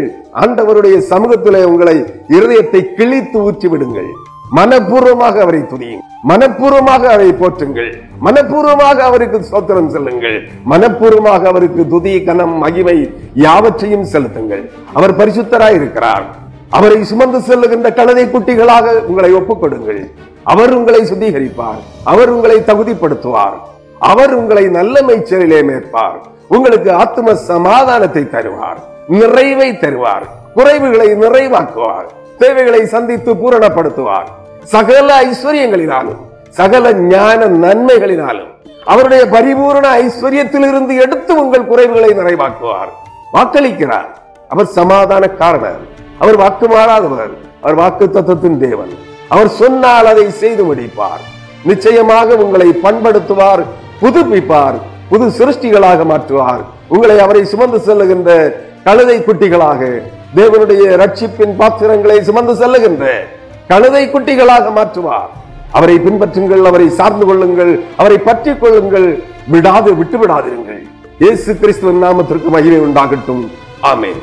ஆண்டவருடைய சமூகத்திலே உங்களை இருதயத்தை கிழித்து ஊற்றி விடுங்கள் மனப்பூர்வமாக அவரை துதியுங்கள். மனப்பூர்வமாக அவரை போற்றுங்கள். மனப்பூர்வமாக அவருக்கு சோத்திரம் செல்லுங்கள். மனப்பூர்வமாக அவருக்கு துதி கனம் மகிமை யாவற்றையும் செலுத்துங்கள். அவர் பரிசுத்தராய் இருக்கிறார். அவரை சுமந்து செல்லுகின்ற கழுதை குட்டிகளாக உங்களை ஒப்புக்கொடுங்கள். அவர் உங்களை சுத்திகரிப்பார். அவர் உங்களை தகுதிப்படுத்துவார். அவர் உங்களை நல்ல மேய்ச்சலிலே மேற்பார். உங்களுக்கு ஆத்ம சமாதானத்தை தருவார். நிறைவை தருவார். குறைவுகளை நிறைவாக்குவார். தேவைகளை சந்தித்து பூரணப்படுத்துவார். சகல ஐஸ்வர்யங்களினாலும் சகல ஞான நன்மைகளினாலும் அவருடைய பரிபூரண ஐஸ்வர்யத்திலிருந்து எடுத்து உங்கள் குறைவுகளை நிறைவாக்குவார். வாக்களிக்கிறார். அவர் சமாதானக்காரர் அவர் வாக்கு மாறாதவர். அவர் வாக்கு தத்துவத்தின் தேவன். அவர் சொன்னால் அதை செய்து முடிப்பார். நிச்சயமாக உங்களை பண்படுத்துவார் புதுப்பிப்பார் புது சிருஷ்டிகளாக மாற்றுவார். உங்களை அவரை சுமந்து செல்லுகின்ற கழுதை குட்டிகளாக தேவனுடைய ரட்சிப்பின் பாத்திரங்களை சுமந்து செல்லுகின்ற கழுதை குட்டிகளாக மாற்றுவார். அவரை பின்பற்றுங்கள் அவரை சார்ந்து கொள்ளுங்கள் அவரை பற்றிக் கொள்ளுங்கள். விடாது விட்டு விடாதிருங்கள் இயேசு கிறிஸ்துவின் நாமத்திற்கு மகிமை உண்டாகட்டும். ஆமேன்.